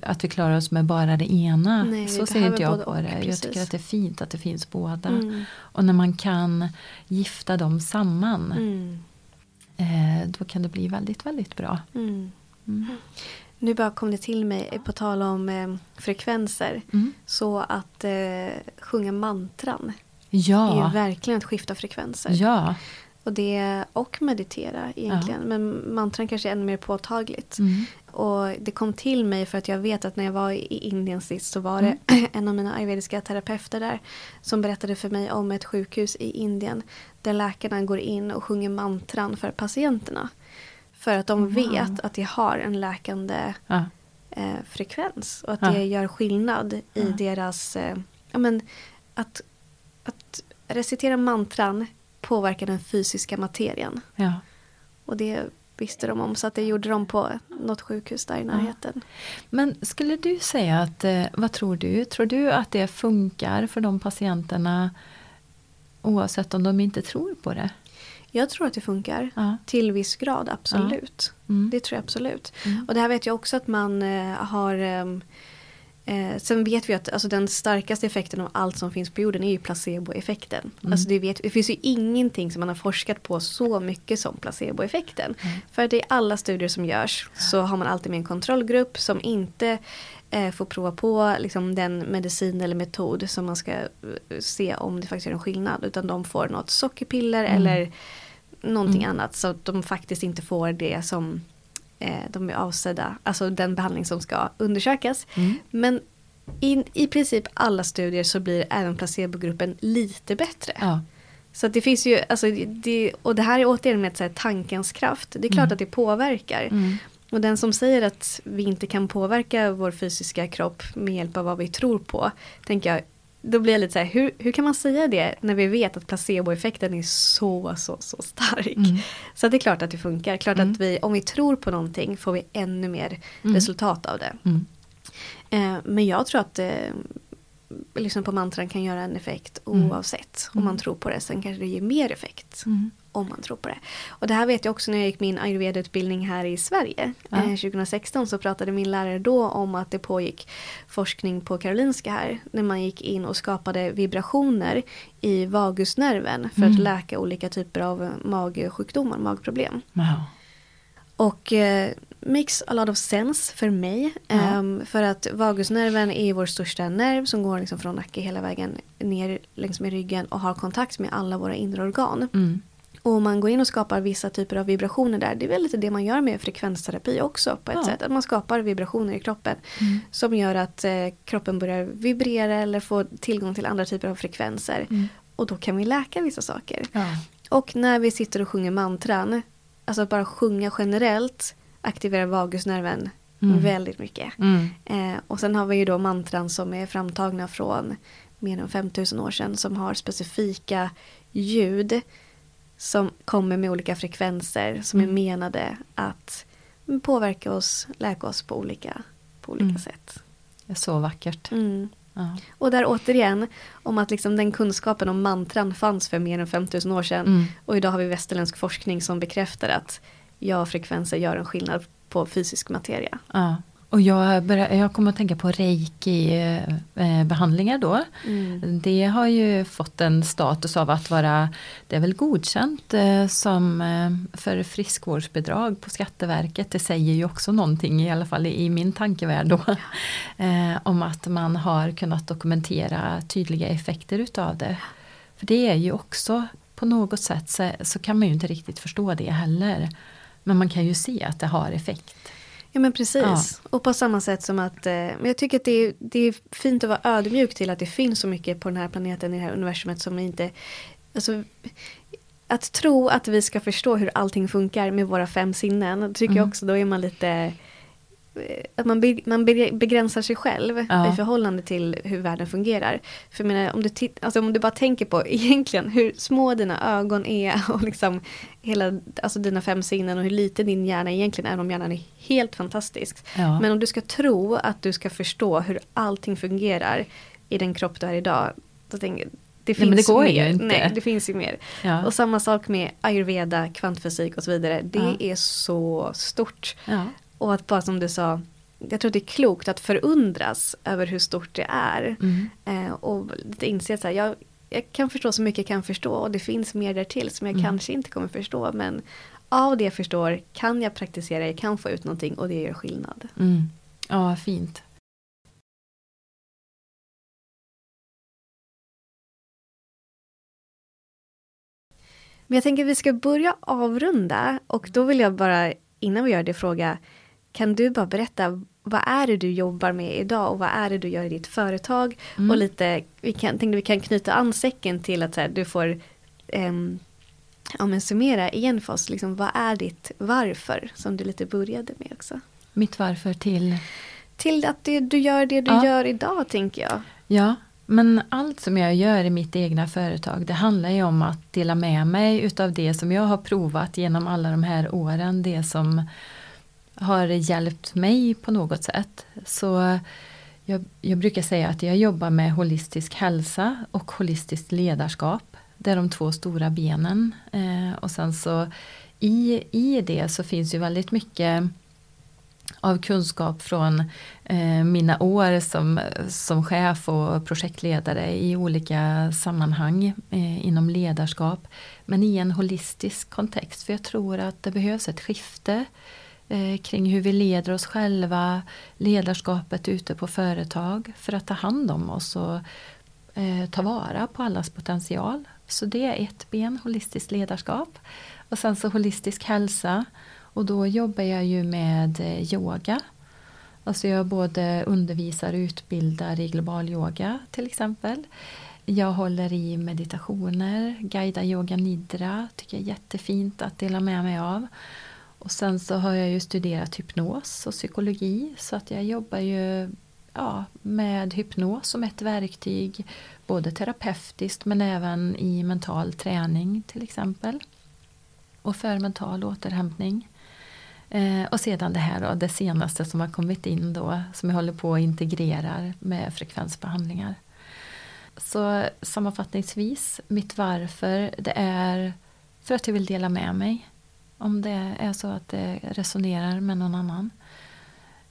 B: att vi klarar oss med bara det ena.
A: Nej,
B: så ser inte jag på det. Jag tycker att det är fint att det finns båda.
A: Mm.
B: Och när man kan gifta dem samman
A: mm.
B: eh, då kan det bli väldigt, väldigt bra.
A: Mm.
B: mm.
A: Nu bara kom det till mig på tal om eh, frekvenser.
B: Mm.
A: Så att eh, sjunga mantran
B: ja.
A: är verkligen att skifta frekvenser.
B: Ja.
A: Och, det, och meditera egentligen. Men mantran kanske är ännu mer påtagligt.
B: Mm.
A: Och det kom till mig för att jag vet att när jag var i Indien sist så var det
B: Mm.
A: en av mina ayurvediska terapeuter där som berättade för mig om ett sjukhus i Indien där läkarna går in och sjunger mantran för patienterna. För att de
B: Wow.
A: vet att det har en läkande
B: Ja.
A: eh, frekvens och att
B: Ja.
A: det gör skillnad i
B: Ja.
A: deras... Eh, ja, men, att, att recitera mantran påverkar den fysiska materian.
B: ja.
A: Och det visste de om så att det gjorde de på något sjukhus där i närheten.
B: Men skulle du säga att, eh, vad tror du? Tror du att det funkar för de patienterna oavsett om de inte tror på det?
A: Jag tror att det funkar.
B: Ja.
A: Till viss grad, absolut.
B: Mm.
A: Det tror jag absolut.
B: Mm.
A: Och det här vet jag också att man eh, har ehm, Eh, sen vet vi att alltså, den starkaste effekten av allt som finns på jorden är ju placeboeffekten.
B: Mm.
A: Alltså, det, vet, det finns ju ingenting som man har forskat på så mycket som placeboeffekten.
B: Mm.
A: För att i alla studier som görs så har man alltid med en kontrollgrupp som inte eh, får prova på liksom, den medicin eller metod som man ska eh, se om det faktiskt gör en skillnad. Utan de får något sockerpiller
B: Mm.
A: eller någonting
B: Mm.
A: annat. Så att de faktiskt inte får det som de är avsedda, alltså den behandling som ska undersökas.
B: Mm.
A: Men i, i princip alla studier så blir även placebogruppen lite bättre.
B: Ja.
A: Så det finns ju, alltså det, och det här är återigen med säga tankens kraft. Det är klart
B: Mm.
A: att det påverkar.
B: Mm.
A: Och den som säger att vi inte kan påverka vår fysiska kropp med hjälp av vad vi tror på. Tänker jag, då blir jag lite så här, hur, hur kan man säga det när vi vet att placeboeffekten är så, så, så stark.
B: Mm.
A: Så det är klart att det funkar. Klart
B: Mm.
A: att vi, om vi tror på någonting får vi ännu mer
B: Mm.
A: resultat av det.
B: Mm.
A: Eh, men jag tror att eh, lyssna på mantran kan göra en effekt
B: Mm.
A: oavsett om man tror på det. Sen kanske det ger mer effekt
B: Mm.
A: Om man tror på det. Och det här vet jag också när jag gick min ayurveda-utbildning här i Sverige.
B: Ja.
A: Eh, 2016 så pratade min lärare då om att det pågick forskning på Karolinska här. När man gick in och skapade vibrationer i vagusnerven för
B: Mm.
A: att läka olika typer av magsjukdomar, magproblem.
B: Ja.
A: Och eh, makes a lot of sense för mig.
B: Ja.
A: Ehm, för att vagusnerven är vår största nerv som går liksom från nacke hela vägen ner längs med ryggen och har kontakt med alla våra inre organ.
B: Mm.
A: Och man går in och skapar vissa typer av vibrationer där, det är väl lite det man gör med frekvensterapi också på ett
B: Ja.
A: sätt. Att man skapar vibrationer i kroppen
B: Mm.
A: som gör att eh, kroppen börjar vibrera eller få tillgång till andra typer av frekvenser.
B: Mm.
A: Och då kan vi läka vissa saker.
B: Ja.
A: Och när vi sitter och sjunger mantran, alltså att bara sjunga generellt aktiverar vagusnerven
B: Mm.
A: väldigt mycket.
B: Mm.
A: Eh, och sen har vi ju då mantran som är framtagna från mer än 5000 år sedan som har specifika ljud som kommer med olika frekvenser som
B: Mm.
A: är menade att påverka oss, läka oss på olika, på olika
B: Mm.
A: sätt.
B: Det är så vackert.
A: Mm.
B: Ja.
A: Och där återigen, om att liksom den kunskapen om mantran fanns för mer än 5000 år sedan.
B: Mm.
A: Och idag har vi västerländsk forskning som bekräftar att ja-frekvenser gör en skillnad på fysisk materia.
B: Ja. Och jag, börjar, jag kommer att tänka på reiki-behandlingar då.
A: Mm.
B: Det har ju fått en status av att vara, det är väl godkänt eh, som eh, för friskvårdsbidrag på Skatteverket. Det säger ju också någonting, i alla fall i min tankevärld då. Eh, om att man har kunnat dokumentera tydliga effekter utav det. För det är ju också på något sätt så, så kan man ju inte riktigt förstå det heller. Men man kan ju se att det har effekt.
A: Ja men precis.
B: Ja.
A: Och på samma sätt som att eh, men jag tycker att det är, det är fint att vara ödmjuk till att det finns så mycket på den här planeten, i det här universumet som inte... Alltså, att tro att vi ska förstå hur allting funkar med våra fem sinnen, tycker jag
B: Mm.
A: också, då är man lite... eh, Att man, be, man be, begränsar sig själv
B: Ja.
A: i förhållande till hur världen fungerar. För jag menar, om, du titt, alltså om du bara tänker på egentligen hur små dina ögon är och liksom hela, alltså dina fem sinnen och hur liten din hjärna egentligen är, om hjärnan är helt fantastisk.
B: Ja.
A: Men om du ska tro att du ska förstå hur allting fungerar i den kropp du är idag. Då tänker, det
B: Nej,
A: finns
B: men det går ju
A: mer.
B: inte.
A: Nej, det finns ju mer.
B: Ja.
A: Och samma sak med ayurveda, kvantfysik och så vidare. Det
B: Ja.
A: är så stort.
B: Ja.
A: Och att bara som du sa, jag tror det är klokt att förundras över hur stort det är.
B: Mm.
A: Eh, och inse att jag, jag kan förstå så mycket jag kan förstå och det finns mer därtill som jag
B: Mm.
A: kanske inte kommer förstå. Men av det jag förstår kan jag praktisera, jag kan få ut någonting och det gör skillnad.
B: Mm. Ja, fint.
A: Men jag tänker att vi ska börja avrunda och då vill jag bara innan vi gör det fråga kan du bara berätta vad är det du jobbar med idag och vad är det du gör i ditt företag? Mm. Och lite, vi kan, tänkte vi kan knyta an säcken till att här, du får um, ja, men summera igen för oss, liksom, vad är ditt varför som du lite började med också?
B: Mitt varför till?
A: Till att det, du gör det du ja. gör idag tänker jag.
B: Ja, men allt som jag gör i mitt egna företag det handlar ju om att dela med mig utav det som jag har provat genom alla de här åren. Det som har hjälpt mig på något sätt. Så jag, jag, brukar säga att jag jobbar med holistisk hälsa och holistiskt ledarskap. Det är de två stora benen. Eh, och sen så i, i det så finns ju väldigt mycket av kunskap från eh, mina år som, som chef och projektledare i olika sammanhang eh, inom ledarskap. Men i en holistisk kontext, för jag tror att det behövs ett skifte eh, kring hur vi leder oss själva, ledarskapet ute på företag för att ta hand om oss och eh, ta vara på allas potential. Så det är ett ben, holistiskt ledarskap. Och sen så holistisk hälsa och då jobbar jag ju med eh, yoga. Alltså jag både undervisar och utbildar i global yoga till exempel. Jag håller i meditationer, guidar yoga nidra, tycker jag är jättefint att dela med mig av. Och sen så har jag ju studerat hypnos och psykologi så att jag jobbar ju ja, med hypnos som ett verktyg både terapeutiskt men även i mental träning till exempel. Och för mental återhämtning. Eh, och sedan det här då, det senaste som har kommit in då som jag håller på att integrera med frekvensbehandlingar. Så sammanfattningsvis, mitt varför det är för att jag vill dela med mig. Om det är så att det resonerar med någon annan.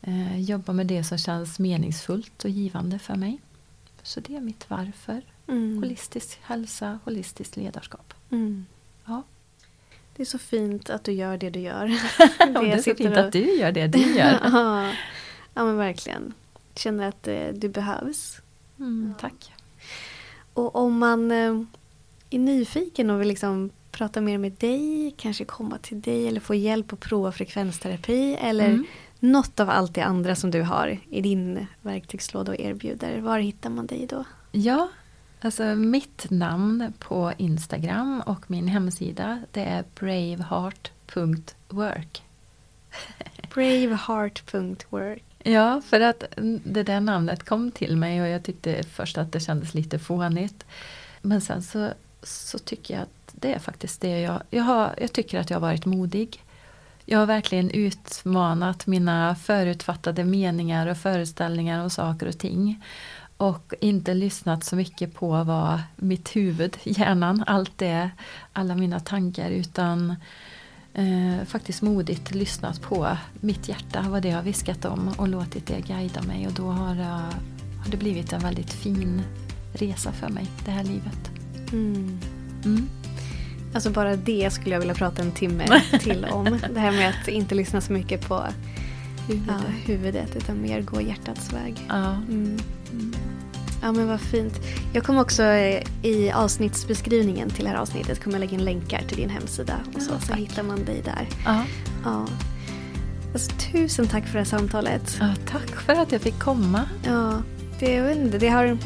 B: Eh, jobba med det som känns meningsfullt och givande för mig. Så det är mitt varför. Mm. Holistisk hälsa, holistiskt ledarskap.
A: Mm.
B: Ja.
A: Det är så fint att du gör det du gör.
B: det, det är så fint och... att du gör det du gör.
A: ja, men verkligen. Känner att eh, du behövs.
B: Mm, tack.
A: Och om man eh, är nyfiken och vill liksom prata mer med dig, kanske komma till dig eller få hjälp att prova frekvensterapi eller mm. något av allt det andra som du har i din verktygslåda och erbjuder. Var hittar man dig då?
B: Ja, Alltså mitt namn på Instagram och min hemsida det är braveheart.work.
A: braveheart.work.
B: Ja, för att det där namnet kom till mig och jag tyckte först att det kändes lite fånigt. Men sen så, så tycker jag att det är faktiskt det jag, jag, har, jag tycker att jag har varit modig. Jag har verkligen utmanat mina förutfattade meningar och föreställningar om saker och ting och inte lyssnat så mycket på vad mitt huvud, hjärnan, allt det, alla mina tankar utan eh, faktiskt modigt lyssnat på mitt hjärta, vad det har viskat om och låtit det guida mig och då har, eh, har det blivit en väldigt fin resa för mig, det här livet.
A: Mm. Mm. Alltså bara det skulle jag vilja prata en timme till om. Det här med att inte lyssna så mycket på huvudet, ja, huvudet utan mer gå hjärtats väg.
B: Ja. Mm.
A: mm. Ja men vad fint. Jag kommer också eh, i avsnittsbeskrivningen till det här avsnittet kommer jag lägga in länkar till din hemsida. Och så, ja, så hittar man dig där.
B: Ja.
A: ja. Alltså, tusen tack för det här samtalet.
B: Ja, tack för att jag fick komma.
A: Ja, det, det har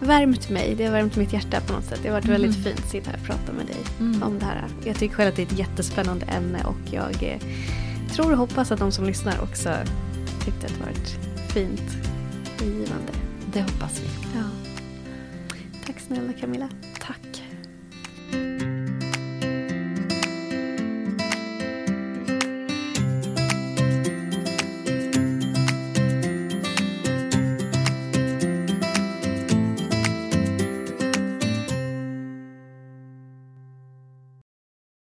A: värmt mig. Det har värmt mitt hjärta på något sätt. Det har varit mm. väldigt fint att sitta här och prata med dig mm. om det här. Jag tycker själv att det är ett jättespännande ämne och jag eh, tror och hoppas att de som lyssnar också tyckte att det varit fint och givande.
B: Det hoppas vi.
A: Ja. Tack snälla Camilla.
B: Tack.